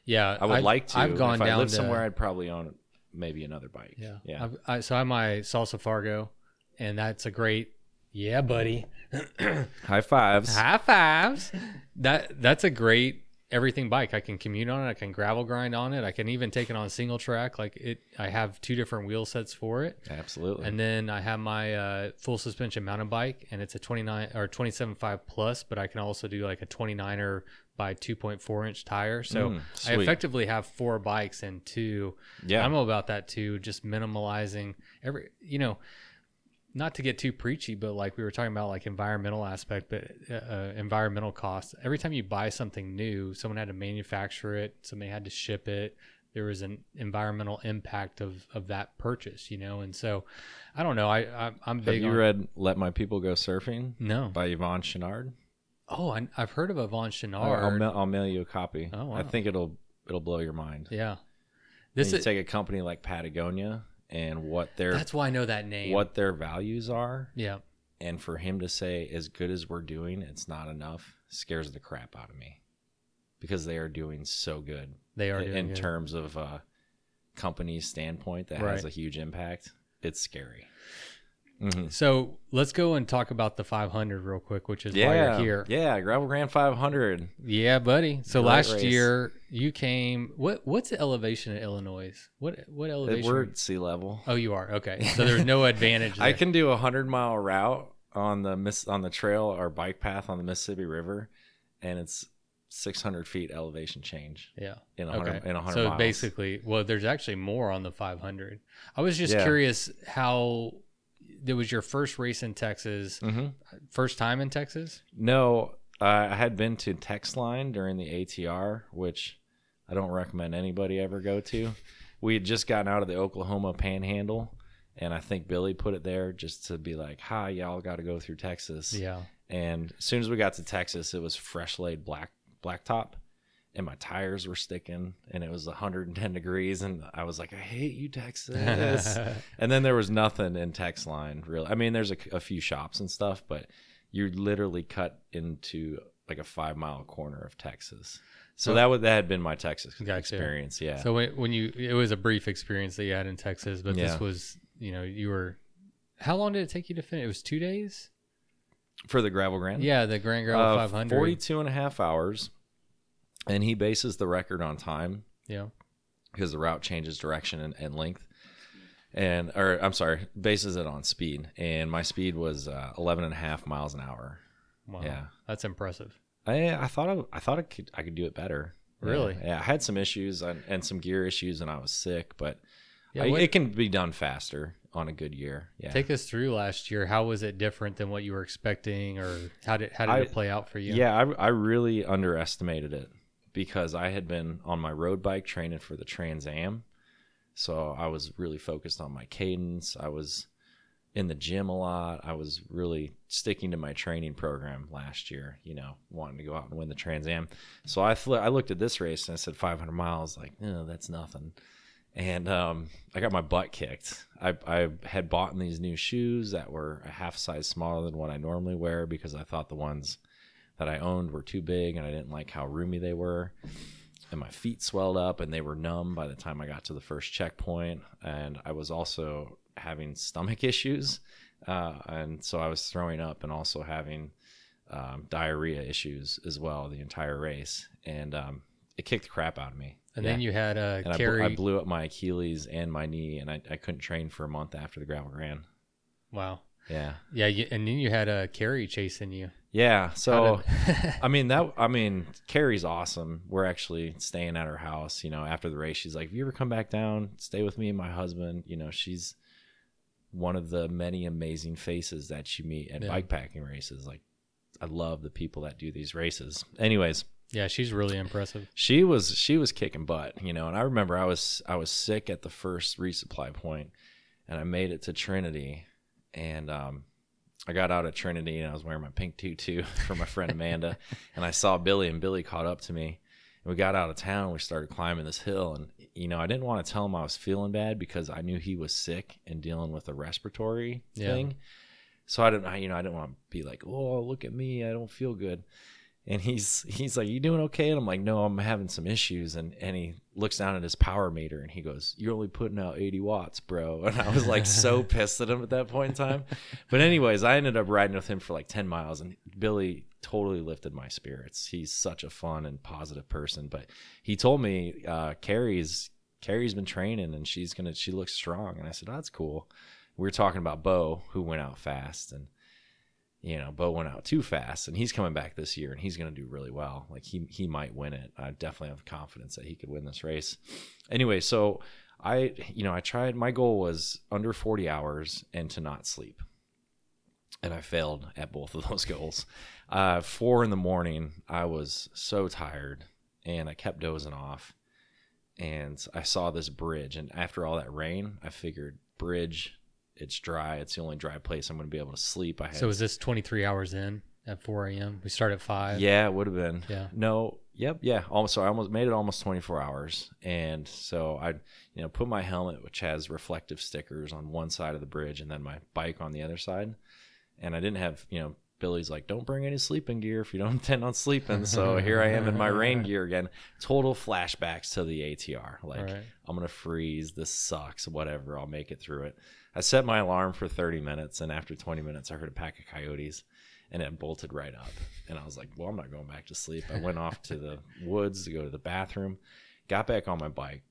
yeah. I would like to. I've gone if I down lived to somewhere, I'd probably own maybe another bike. Yeah. Yeah. I've, I, so I have my Salsa Fargo, and that's a great. Yeah, buddy. High fives. High fives. That that's a great everything bike. I can commute on it. I can gravel grind on it. I can even take it on single track. Like it, I have two different wheel sets for it. Absolutely. And then I have my uh, full suspension mountain bike, and it's a 29 or 27.5 plus, but I can also do like a 29er by 2.4 inch tire. So Mm, I effectively have four bikes and two. yeah. I'm about that too, just minimalizing every, you know, not to get too preachy, but like we were talking about, like environmental aspect, but uh, uh, environmental costs. Every time you buy something new, someone had to manufacture it, somebody had to ship it. There was an environmental impact of of that purchase, you know, and so I don't know. I, I I'm Have big. you on, read "Let My People Go Surfing" No. by Yvon Chouinard? Oh, I, I've heard of Yvon I'll, Chouinard. I'll, mail, I'll mail you a copy. Oh, I think it'll it'll blow your mind. yeah. This is take a company like Patagonia and what their That's why I know that name. what their values are Yeah. and for him to say as good as we're doing it's not enough scares the crap out of me because they are doing so good They are in, doing in good. terms of uh company's standpoint that Right. has a huge impact it's scary Mhm. So let's go and talk about the 500 real quick, which is why you're here. yeah gravel grand 500 Yeah, buddy. So Great last race. year you came. What what's the elevation in Illinois? What what elevation? we're at sea level oh, you are okay. (laughs) So there's no advantage. I can do a hundred mile route on the miss on the trail or bike path on the Mississippi River, and it's six hundred feet elevation change Yeah. in a Okay. hundred in a hundred So miles. basically, well, there's actually more on the 500. I was just Yeah. curious how. There was your first race in Texas, hmm first time in Texas. No, I had been to Texline during the ATR, which I don't recommend anybody ever go to. We had just gotten out of the Oklahoma Panhandle, and I think Billy put it there just to be like, "Hi, y'all got to go through Texas." Yeah. And as soon as we got to Texas, it was fresh laid black blacktop, and my tires were sticking, and it was 110 degrees, and I was like, I hate you, Texas. (laughs) and then there was nothing in Texline, really. I mean, there's a, a few shops and stuff, but you literally cut into like a five mile corner of Texas. So that would that had been my Texas Gotcha. experience. Yeah. So when, when you, it was a brief experience that you had in Texas, but Yeah. this was, you know, you were. How long did it take you to finish? It was two days. for the gravel grand. Yeah, the Grand Gravel Uh, 500. 42 and a half hours. And he bases the record on time. Yeah. because the route changes direction and, and length and or i'm sorry bases it on speed and my speed was uh, 11 and a half miles an hour Wow. Yeah. That's impressive. i i thought i, I thought I could i could do it better Yeah. Really? yeah, i had some issues and, and some gear issues and i was sick but Yeah. I- what- it can be done faster on a good year yeah Take us through last year. How was it different than what you were expecting, or how did how did I- it play out for you? Yeah, I, I really underestimated it because I had been on my road bike training for the Trans Am. So I was really focused on my cadence. I was in the gym a lot. I was really sticking to my training program last year, you know, wanting to go out and win the Trans Am. So I fl- I looked at this race and I said 500 miles, like, no, that's nothing. And um, I got my butt kicked. I, I had bought these new shoes that were a half size smaller than what I normally wear because I thought the ones that I owned were too big and I didn't like how roomy they were. And my feet swelled up and they were numb by the time I got to the first checkpoint. And I was also having stomach (laughs) issues. Uh, and so I was throwing up and also having um, diarrhea issues as well the entire race. And um, it kicked the crap out of me. And Yeah. then you had uh, and I, bl- I blew up my Achilles and my knee, and I, I couldn't train for a month after the gravel grand. wow. Yeah, Yeah, you, and then you had a uh, Carrie chasing you. Yeah. So I mean that I mean Carrie's awesome. We're actually staying at her house. You know, after the race, she's like, "If you ever come back down, stay with me and my husband." You know, she's one of the many amazing faces that you meet at Yeah. bike packing races. Like, I love the people that do these races. Anyways, yeah, she's really impressive. she was she was kicking butt, you know. And I remember I was I was sick at the first resupply point, and I made it to Trinity, and um, I got out at Trinity and I was wearing my pink tutu (laughs) for my friend Amanda, (laughs) and I saw Billy and Billy caught up to me, and we got out of town. and We started climbing this hill, and you know I didn't want to tell him I was feeling bad because I knew he was sick and dealing with a respiratory Yeah. thing. So I didn't, I, you know, I didn't want to be like, "Oh, look at me, I don't feel good." And he's he's like, "You doing okay?" And I'm like, "No, I'm having some issues." And and he looks down at his power meter and he goes, "You're only putting out 80 watts, bro." (laughs) And I was like so (laughs) pissed at him at that point in time. But anyways, I ended up riding with him for like 10 miles, and Billy totally lifted my spirits. He's such a fun and positive person. But he told me uh, Carrie's Carrie's been training and she's gonna she looks strong. And I said, oh, "That's cool." We were talking about Bo, who went out fast, and you know, Bo went out too fast, and he's coming back this year, and he's going to do really well. Like he he might win it. I definitely have confidence that he could win this race. Anyway, so I you know I tried. My goal was under forty hours and to not sleep, and I failed at both of (laughs) those goals. Uh, four in the morning, I was so tired, and I kept dozing off. And I saw this bridge, and after all that rain, I figured bridge. It's dry. It's the only dry place I'm going to be able to sleep. I had So is this 23 hours in at 4 a.m.? We start at 5. yeah, it would have been. Yeah. No, Yep, yeah. Almost so I almost made it almost 24 hours. And so I you know, put my helmet which has reflective stickers on one side of the bridge and then my bike on the other side. And I didn't have, you know, Billy's like, "Don't bring any sleeping gear if you don't (laughs) intend on sleeping." So here I am in my rain (laughs) gear again. Total flashbacks to the ATR. Like, Right. I'm going to freeze. This sucks. Whatever. I'll make it through it. I set my alarm for 30 minutes and after 20 minutes I heard a pack of coyotes and it bolted right up. And I was like, well, I'm not going back to sleep. I went off to the (laughs) woods to go to the bathroom, got back on my bike,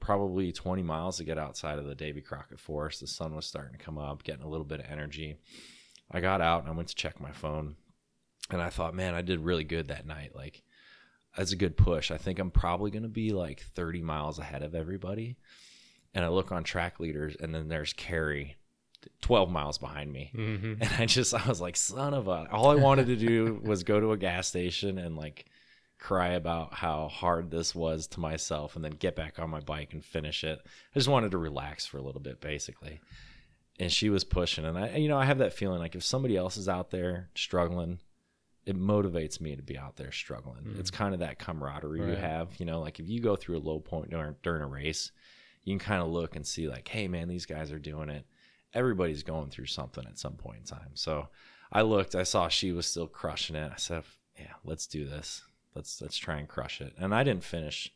probably 20 miles to get outside of the Davy Crockett Forest. The sun was starting to come up, getting a little bit of energy. I got out and I went to check my phone. And I thought, man, I did really good that night. Like, that's a good push. I think I'm probably going to be like 30 miles ahead of everybody. And I look on track leaders, and then there's Carrie 12 miles behind me. Mm-hmm. And I just, I was like, son of a. All I wanted to do (laughs) was go to a gas station and like cry about how hard this was to myself and then get back on my bike and finish it. I just wanted to relax for a little bit, basically. And she was pushing. And I, you know, I have that feeling like if somebody else is out there struggling, it motivates me to be out there struggling. It's kind of that camaraderie you have. You know, like if you go through a low point during, during a race, you can kind of look and see, like, hey, man, these guys are doing it everybody's going through something at some point in time. So I looked, I saw she was still crushing it. I said, "Yeah, let's do this. Let's let's try and crush it." And I didn't finish.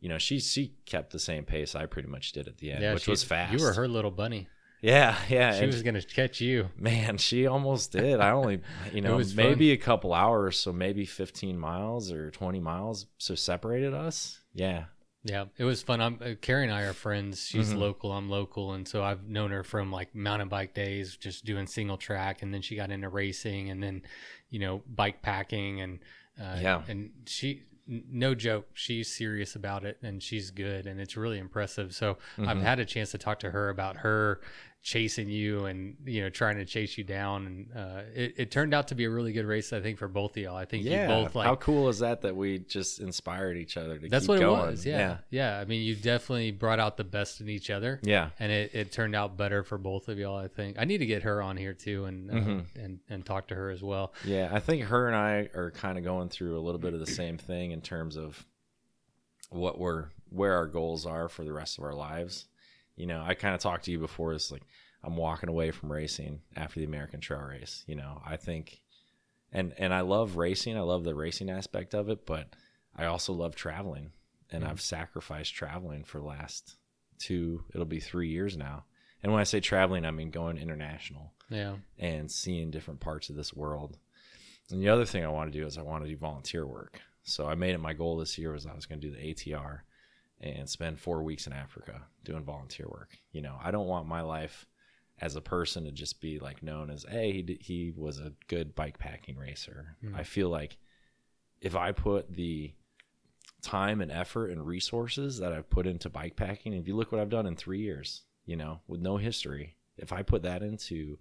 You know, she she kept the same pace I pretty much did at the end, which she- was fast. You were her little bunny. Yeah, yeah. She and was gonna catch you. man, she almost did. I only, (laughs) you know, was fun. maybe a couple hours, so maybe 15 miles or 20 miles, so separated us. Yeah, Yeah, it was fun. I'm uh, Carrie and I are friends. She's Mhm. local, I'm local, and so I've known her from like mountain bike days, just doing single track, and then she got into racing, and then you know bike packing, and uh, Yeah. and she no joke, she's serious about it, and she's good, and it's really impressive. So I've Mhm. had a chance to talk to her about her chasing you and you know trying to chase you down and uh, it, it turned out to be a really good race i think for both of y'all i think yeah. you both like How cool is that that we just inspired each other to that's keep what it was yeah. yeah i mean you definitely brought out the best in each other yeah. and it, it turned out better for both of y'all i think i need to get her on here too and uh, Mhm. and and talk to her as well Yeah, I think her and I are kind of going through a little bit of the same thing in terms of what we're where our goals are for the rest of our lives. You know, I kind of talked to you before. It's like I'm walking away from racing after the American Trail Race. You know, I think, and and I love racing. I love the racing aspect of it, but I also love traveling, and mm-hmm. I've sacrificed traveling for the last two. It'll be three years now. And when I say traveling, I mean going international yeah and seeing different parts of this world. And the other thing I want to do is I want to do volunteer work. So I made it my goal this year was I was going to do the ATR and spend four weeks in Africa doing volunteer work. You know, I don't want my life as a person to just be like known as, hey, he, d- he was a good bike packing racer. Hmm. I feel like if I put the time and effort and resources that I've put into bike packing, if you look what I've done in three years, you know, with no history, if I put that into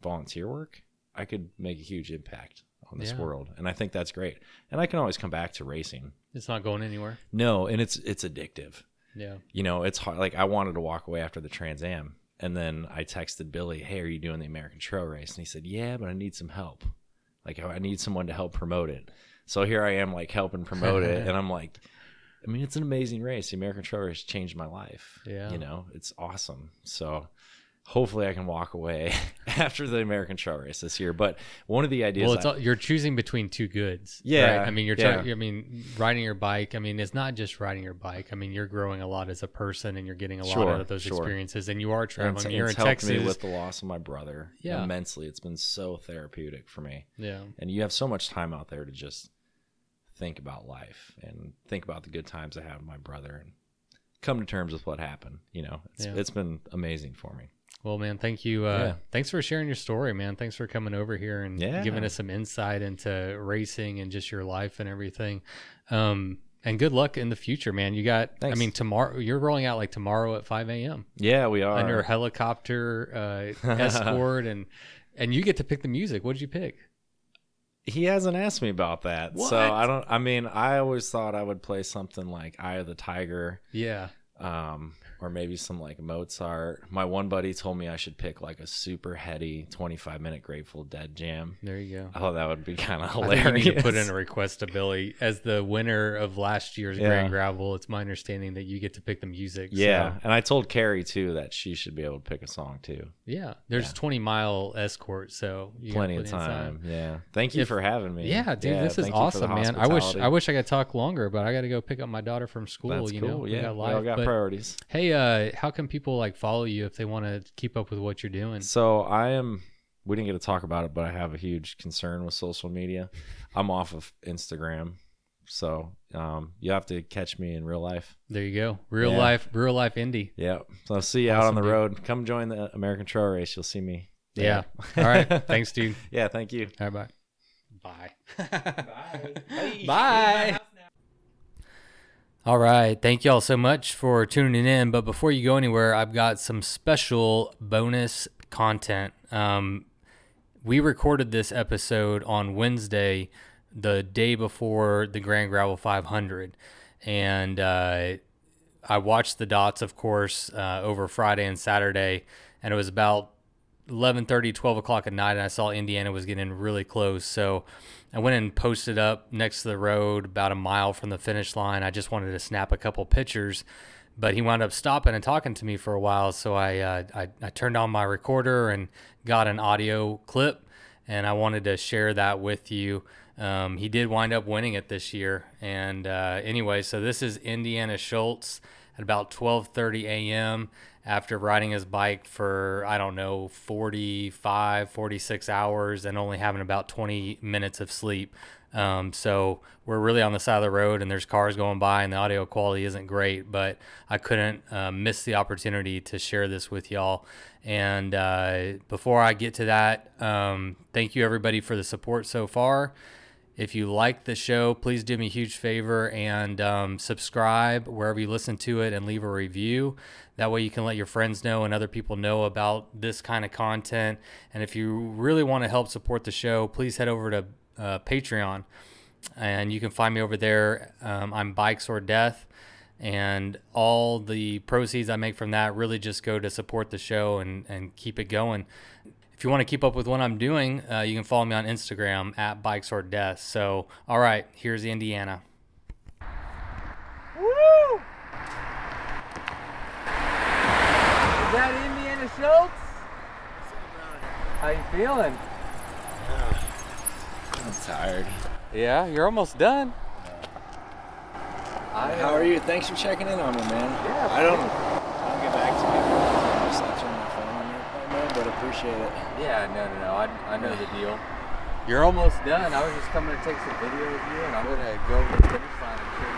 volunteer work, I could make a huge impact on this Yeah. world. And I think that's great. And I can always come back to racing. it's not going anywhere No, and it's it's addictive. yeah You know, it's hard like I wanted to walk away after the Trans Am. And then I texted Billy, Hey, are you doing the American Trail Race? And he said, Yeah, but I need some help. Like I I need someone to help promote it. So here I am like helping promote it. (laughs) And I'm like, I mean, it's an amazing race. The American Trail Race changed my life. Yeah. You know, it's awesome. So hopefully I can walk away (laughs) after the American Trail Race this year. But one of the ideas well it's I- all, you're choosing between two goods Yeah, right? i mean you're yeah. trying i mean riding your bike i mean it's not just riding your bike i mean you're growing a lot as a person and you're getting a lot Sure, out of those sure. experiences and you are traveling it's, you're it's in helped texas me with the loss of my brother Yeah. immensely. It's been so therapeutic for me. yeah and you have so much time out there to just think about life and think about the good times I had with my brother and come to terms with what happened. You know, it's, Yeah. it's been amazing for me. Well, man, thank you. Uh, Yeah. Thanks for sharing your story, man. Thanks for coming over here and Yeah. giving us some insight into racing and just your life and everything. Um, and good luck in the future, man. You got, Thanks. I mean, tomorrow, you're rolling out like tomorrow at 5 a.m. Yeah, we are. under a helicopter uh, (laughs) escort, and and you get to pick the music. What did you pick? he hasn't asked me about that, What? so I don't. I mean, I always thought I would play something like "Eye of the Tiger." Yeah. um, or maybe some like Mozart. My one buddy told me I should pick like a super heady 25 minute Grateful Dead jam. There you go. Oh, that would be kind of I hilarious. think you need to put in a request to Billy as the winner of last year's Yeah. Grand Gravel. It's my understanding that you get to pick the music. so- yeah, and I told Carrie too that she should be able to pick a song too. Yeah. There's Yeah. 20 mile escort, so Plenty of time. Yeah. Thank you If- for having me. Yeah, dude, this is thank you for the awesome, man. I wish. I wish I could talk longer, but I got to go pick up my daughter from school. That's you cool. know, We yeah, got we all got but- priorities. Hey, uh, how can people like follow you if they want to keep up with what you're doing? So I am. We didn't get to talk about it, but I have a huge concern with social media. (laughs) I'm off of Instagram, so um, you have to catch me in real life. There you go. Real Yeah. life, real life indie. Yeah. So I'll see you out on the dude. road. Come join the American Trail Race. You'll see me. Yeah. All right. (laughs) Thanks, dude. yeah. Thank you. All right, bye. Bye. (laughs) Bye. Bye. All right. Thank y'all so much for tuning in. But before you go anywhere, I've got some special bonus content. Um, we recorded this episode on Wednesday, the day before the Grand Gravel 500. And uh, I watched the dots, of course, uh, over Friday and Saturday. And it was about 11:30, 12 o'clock at night, and I saw Indiana was getting really close. So I went and posted up next to the road, about a mile from the finish line. I just wanted to snap a couple pictures, but he wound up stopping and talking to me for a while. So I uh, I, I turned on my recorder and got an audio clip, and I wanted to share that with you. Um, he did wind up winning it this year, and uh, anyway, so this is Indiana Schultz at about 12:30 a.m. after riding his bike for I don't know 45 46 hours and only having about 20 minutes of sleep. Um, so we're really on the side of the road and there's cars going by and the audio quality isn't great, but I couldn't uh, miss the opportunity to share this with y'all. And uh, before I get to that, um, thank you everybody for the support so far. If you like the show, please do me a huge favor and um, subscribe wherever you listen to it and leave a review. That way, you can let your friends know and other people know about this kind of content. And if you really want to help support the show, please head over to uh, Patreon and you can find me over there. Um, I'm Bikes or Death. And all the proceeds I make from that really just go to support the show and, and keep it going if you want to keep up with what I'm doing, uh, you can follow me on Instagram at Bikes or Death. So, all right, here's Indiana. Woo! Is that Indiana Schultz? How you feeling? I'm tired. Yeah, you're almost done. I, How are you? Thanks for checking in on me, man. Yeah, I don't, I don't appreciate it. Yeah, no, no, no. I, I know the deal. You're almost done. I was just coming to take some video of you, and I'm gonna go over the finish line and show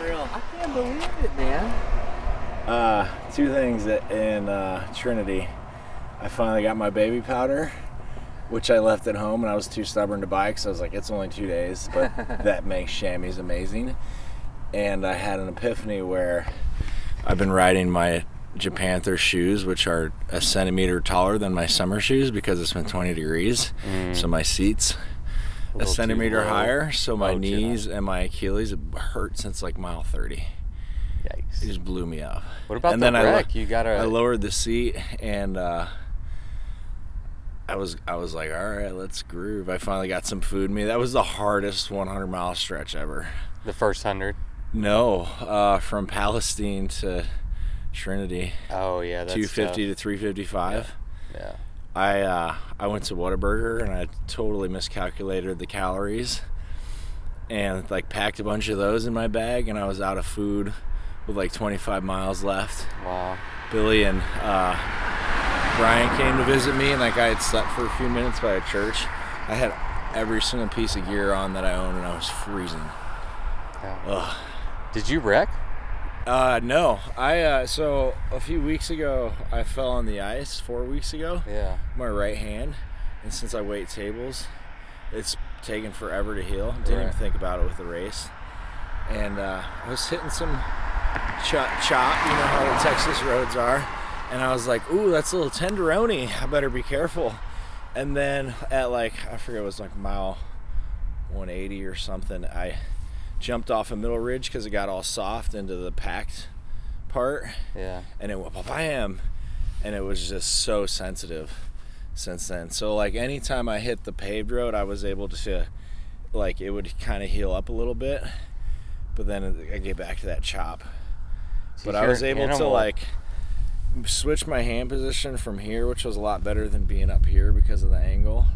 you. Unreal. I can't believe it, man. Uh, two things that in uh, Trinity. I finally got my baby powder, which I left at home, and I was too stubborn to buy because I was like, it's only two days, but (laughs) that makes chamois amazing. And I had an epiphany where I've been riding my Japanther shoes, which are a centimeter taller than my summer shoes because it's been 20 degrees. So my seats a, too centimeter higher. So my Oh, knees and my Achilles have hurt since like mile 30. Yikes! It just blew me up. What about and the then I lo- you gotta. I lowered the seat and uh, I was I was like, all right, let's groove. I finally got some food in me. That was the hardest 100 mile stretch ever. the first hundred. No, uh, from Palestine to Trinity, Oh yeah, 250 to 355. Yeah. I uh, I went to Whataburger and I totally miscalculated the calories and like packed a bunch of those in my bag and I was out of food with like 25 miles left. Wow. Billy and uh, Brian came to visit me, and like I had slept for a few minutes by a church. I had every single piece of gear on that I own, and I was freezing. Yeah. Ugh. Did you wreck? Uh, no, I uh, so a few weeks ago I fell on the ice. Four weeks ago, Yeah. my right hand, and since I wait tables, it's taken forever to heal. Didn't even think about it with the race, and uh, I was hitting some chop, chop. You know how the Texas roads are, and I was like, "Ooh, that's a little tenderoni. I better be careful." And then at like I forget it was like mile 180 or something, I jumped off a middle ridge because it got all soft into the packed part, Yeah. and it went bam, and it was just so sensitive since then. So like anytime I hit the paved road, I was able to like it would kind of heal up a little bit, but then I get back to that chop. But I was able to like switch my hand position from here, which was a lot better than being up here because of the angle.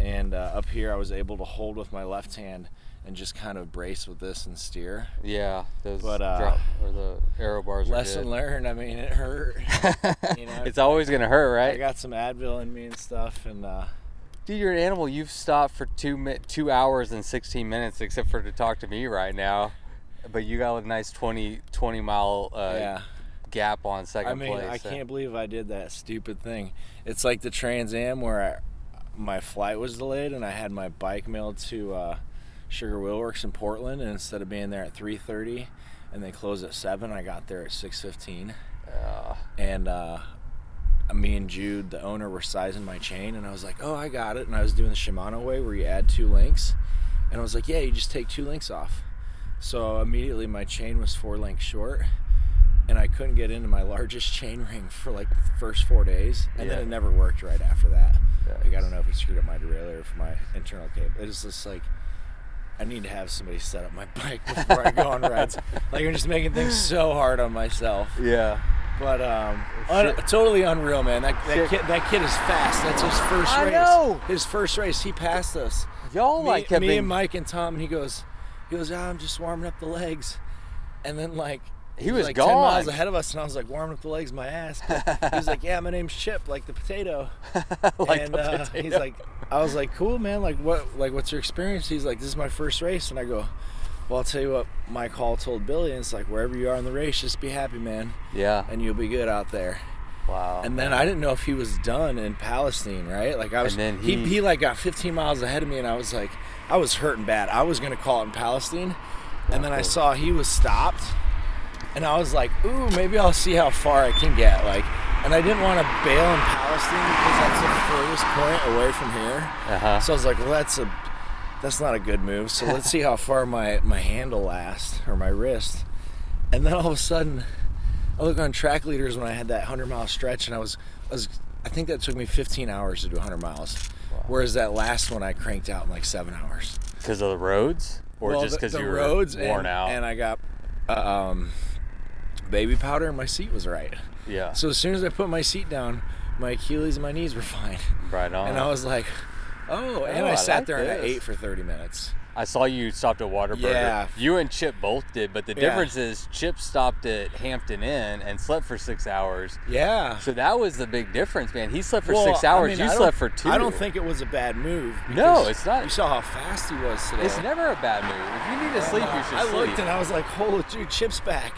And uh, up here, I was able to hold with my left hand and just kind of brace with this and steer. Yeah. Those But, uh, drop or the aero bars Lesson learned. I mean, it hurt. (laughs) you know, it's always gonna hurt, right? I got some Advil in me and stuff, and uh, Dude, you're an animal. You've stopped for two mi- two hours and 16 minutes, except for to talk to me right now. But you got a nice 20 20 mile uh, yeah. gap on second I mean, place. I so- can't believe I did that stupid thing. It's like the Trans Am where I, my flight was delayed and I had my bike mailed to uh, Sugar Wheel Works in Portland, and instead of being there at 3:30 and they close at seven, I got there at 6:15. Uh, And uh, me and Jude, the owner, were sizing my chain, and I was like, "Oh, I got it." And I was doing the Shimano way where you add two links, and I was like, "Yeah, you just take two links off." So immediately my chain was four links short, and I couldn't get into my (laughs) largest chain ring for like the first four days, and then it never worked right after that. Yeah. Like I don't know if it screwed up my derailleur or my internal cable. It's just like. I need to have somebody set up my (laughs) bike before I go on rides. Like I'm just making things so hard on myself. yeah. But um, un- totally unreal, man. That, that kid, that kid is fast. That's his first I race. know. His first race, he passed us. Y'all me, like me been. and Mike and Tom, and he goes, he goes, ah, I'm just warming up the legs, and then like. He was like ten miles ahead of us, and I was like warming up the legs, my ass. But he was like, "Yeah, my name's Chip, like the potato." (laughs) like and the uh, he's like, "I was like, cool, man. Like, what? Like, what's your experience?" He's like, "This is my first race," and I go, "Well, I'll tell you what." Mike Hall told Billy, and it's like, wherever you are in the race, just be happy, man, yeah. and you'll be good out there. Wow. And then I didn't know if he was done in Palestine, right? Like I was, And then he, he- he like got 15 miles ahead of me, and I was like, I was hurting bad. I was gonna call it in Palestine, and then I saw he was stopped, and I was like, ooh, maybe I'll see how far I can get. Like, and I didn't want to bail in Palestine because that's the furthest point away from here. Uh-huh. So I was like, well, that's a, that's not a good move. So let's (laughs) see how far my my handle lasts or my wrist. And then all of a sudden, I look on track leaders when I had that 100 mile stretch, and I was, I was, I think that took me 15 hours to do 100 miles, whereas that last one I cranked out in like seven hours. Because of the roads, or Well, just because you were roads worn and, out? and I got uh, um, baby powder, and my seat was right. yeah. So as soon as I put my seat down, my Achilles and my knees were (laughs) fine, right on. and I was like, oh, and Oh, I I sat like there and I ate for 30 minutes. I saw you stopped at Whataburger. Yeah. You and Chip both did, but the Yeah. difference is Chip stopped at Hampton Inn and slept for six hours. Yeah. So that was the big difference, man. He slept for Well, six I hours. mean, you I slept for two. I don't think it was a bad move. No, it's not. You saw how fast he was today. it's never a bad move. If you need to sleep, you should I sleep. I looked and I was like, "Holy dude, Chip's back!"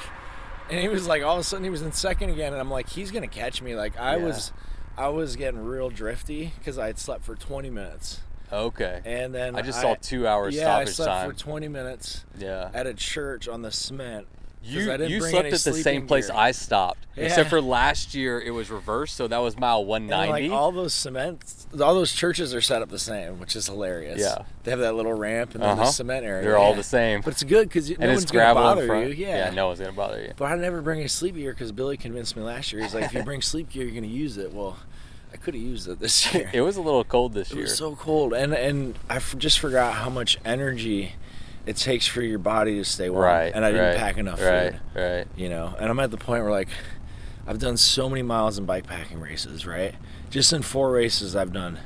And he was like, all of a sudden, he was in second again, and I'm like, "He's gonna catch me!" Like I Yeah. was, I was getting real drifty because I had slept for 20 minutes, okay. and then I just saw two hours Yeah, I slept time. for 20 minutes yeah. at a church on the cement. You you slept at the same place gear. I stopped, Yeah. except for last year it was reversed, so that was mile 190. like all those cement, all those churches are set up the same, which is hilarious. Yeah. they have that little ramp and then Uh-huh. the cement area. They're all the same. But it's good because no and one's gonna bother you. Yeah. yeah, no one's gonna bother you. But I never bring a sleep gear because Billy convinced me last year. He's like, if you bring sleep gear, you're gonna use it. Well, I could have used it this (laughs) year. It was a little cold this It year. was so cold, and and I f- just forgot how much energy it takes for your body to stay warm. right. And I didn't right, pack enough Right. food. Right. You know, and I'm at the point where like, I've done so many miles in bike packing races. Right, just in four races, I've done.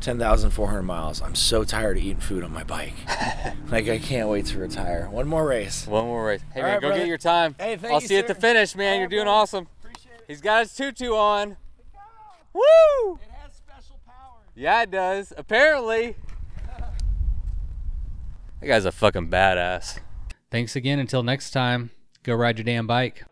10,400 miles. I'm so tired of eating food on my bike. (laughs) like, I can't wait to retire. One more race. One more race. Hey All man, go brother. get your time. Hey, thank I'll you, see you at the finish, man. All You're doing brother. awesome. Appreciate it. He's got his tutu on. Woo! It has special power. Yeah, it does. Apparently. That guy's a fucking badass. Thanks again. Until next time, go ride your damn bike.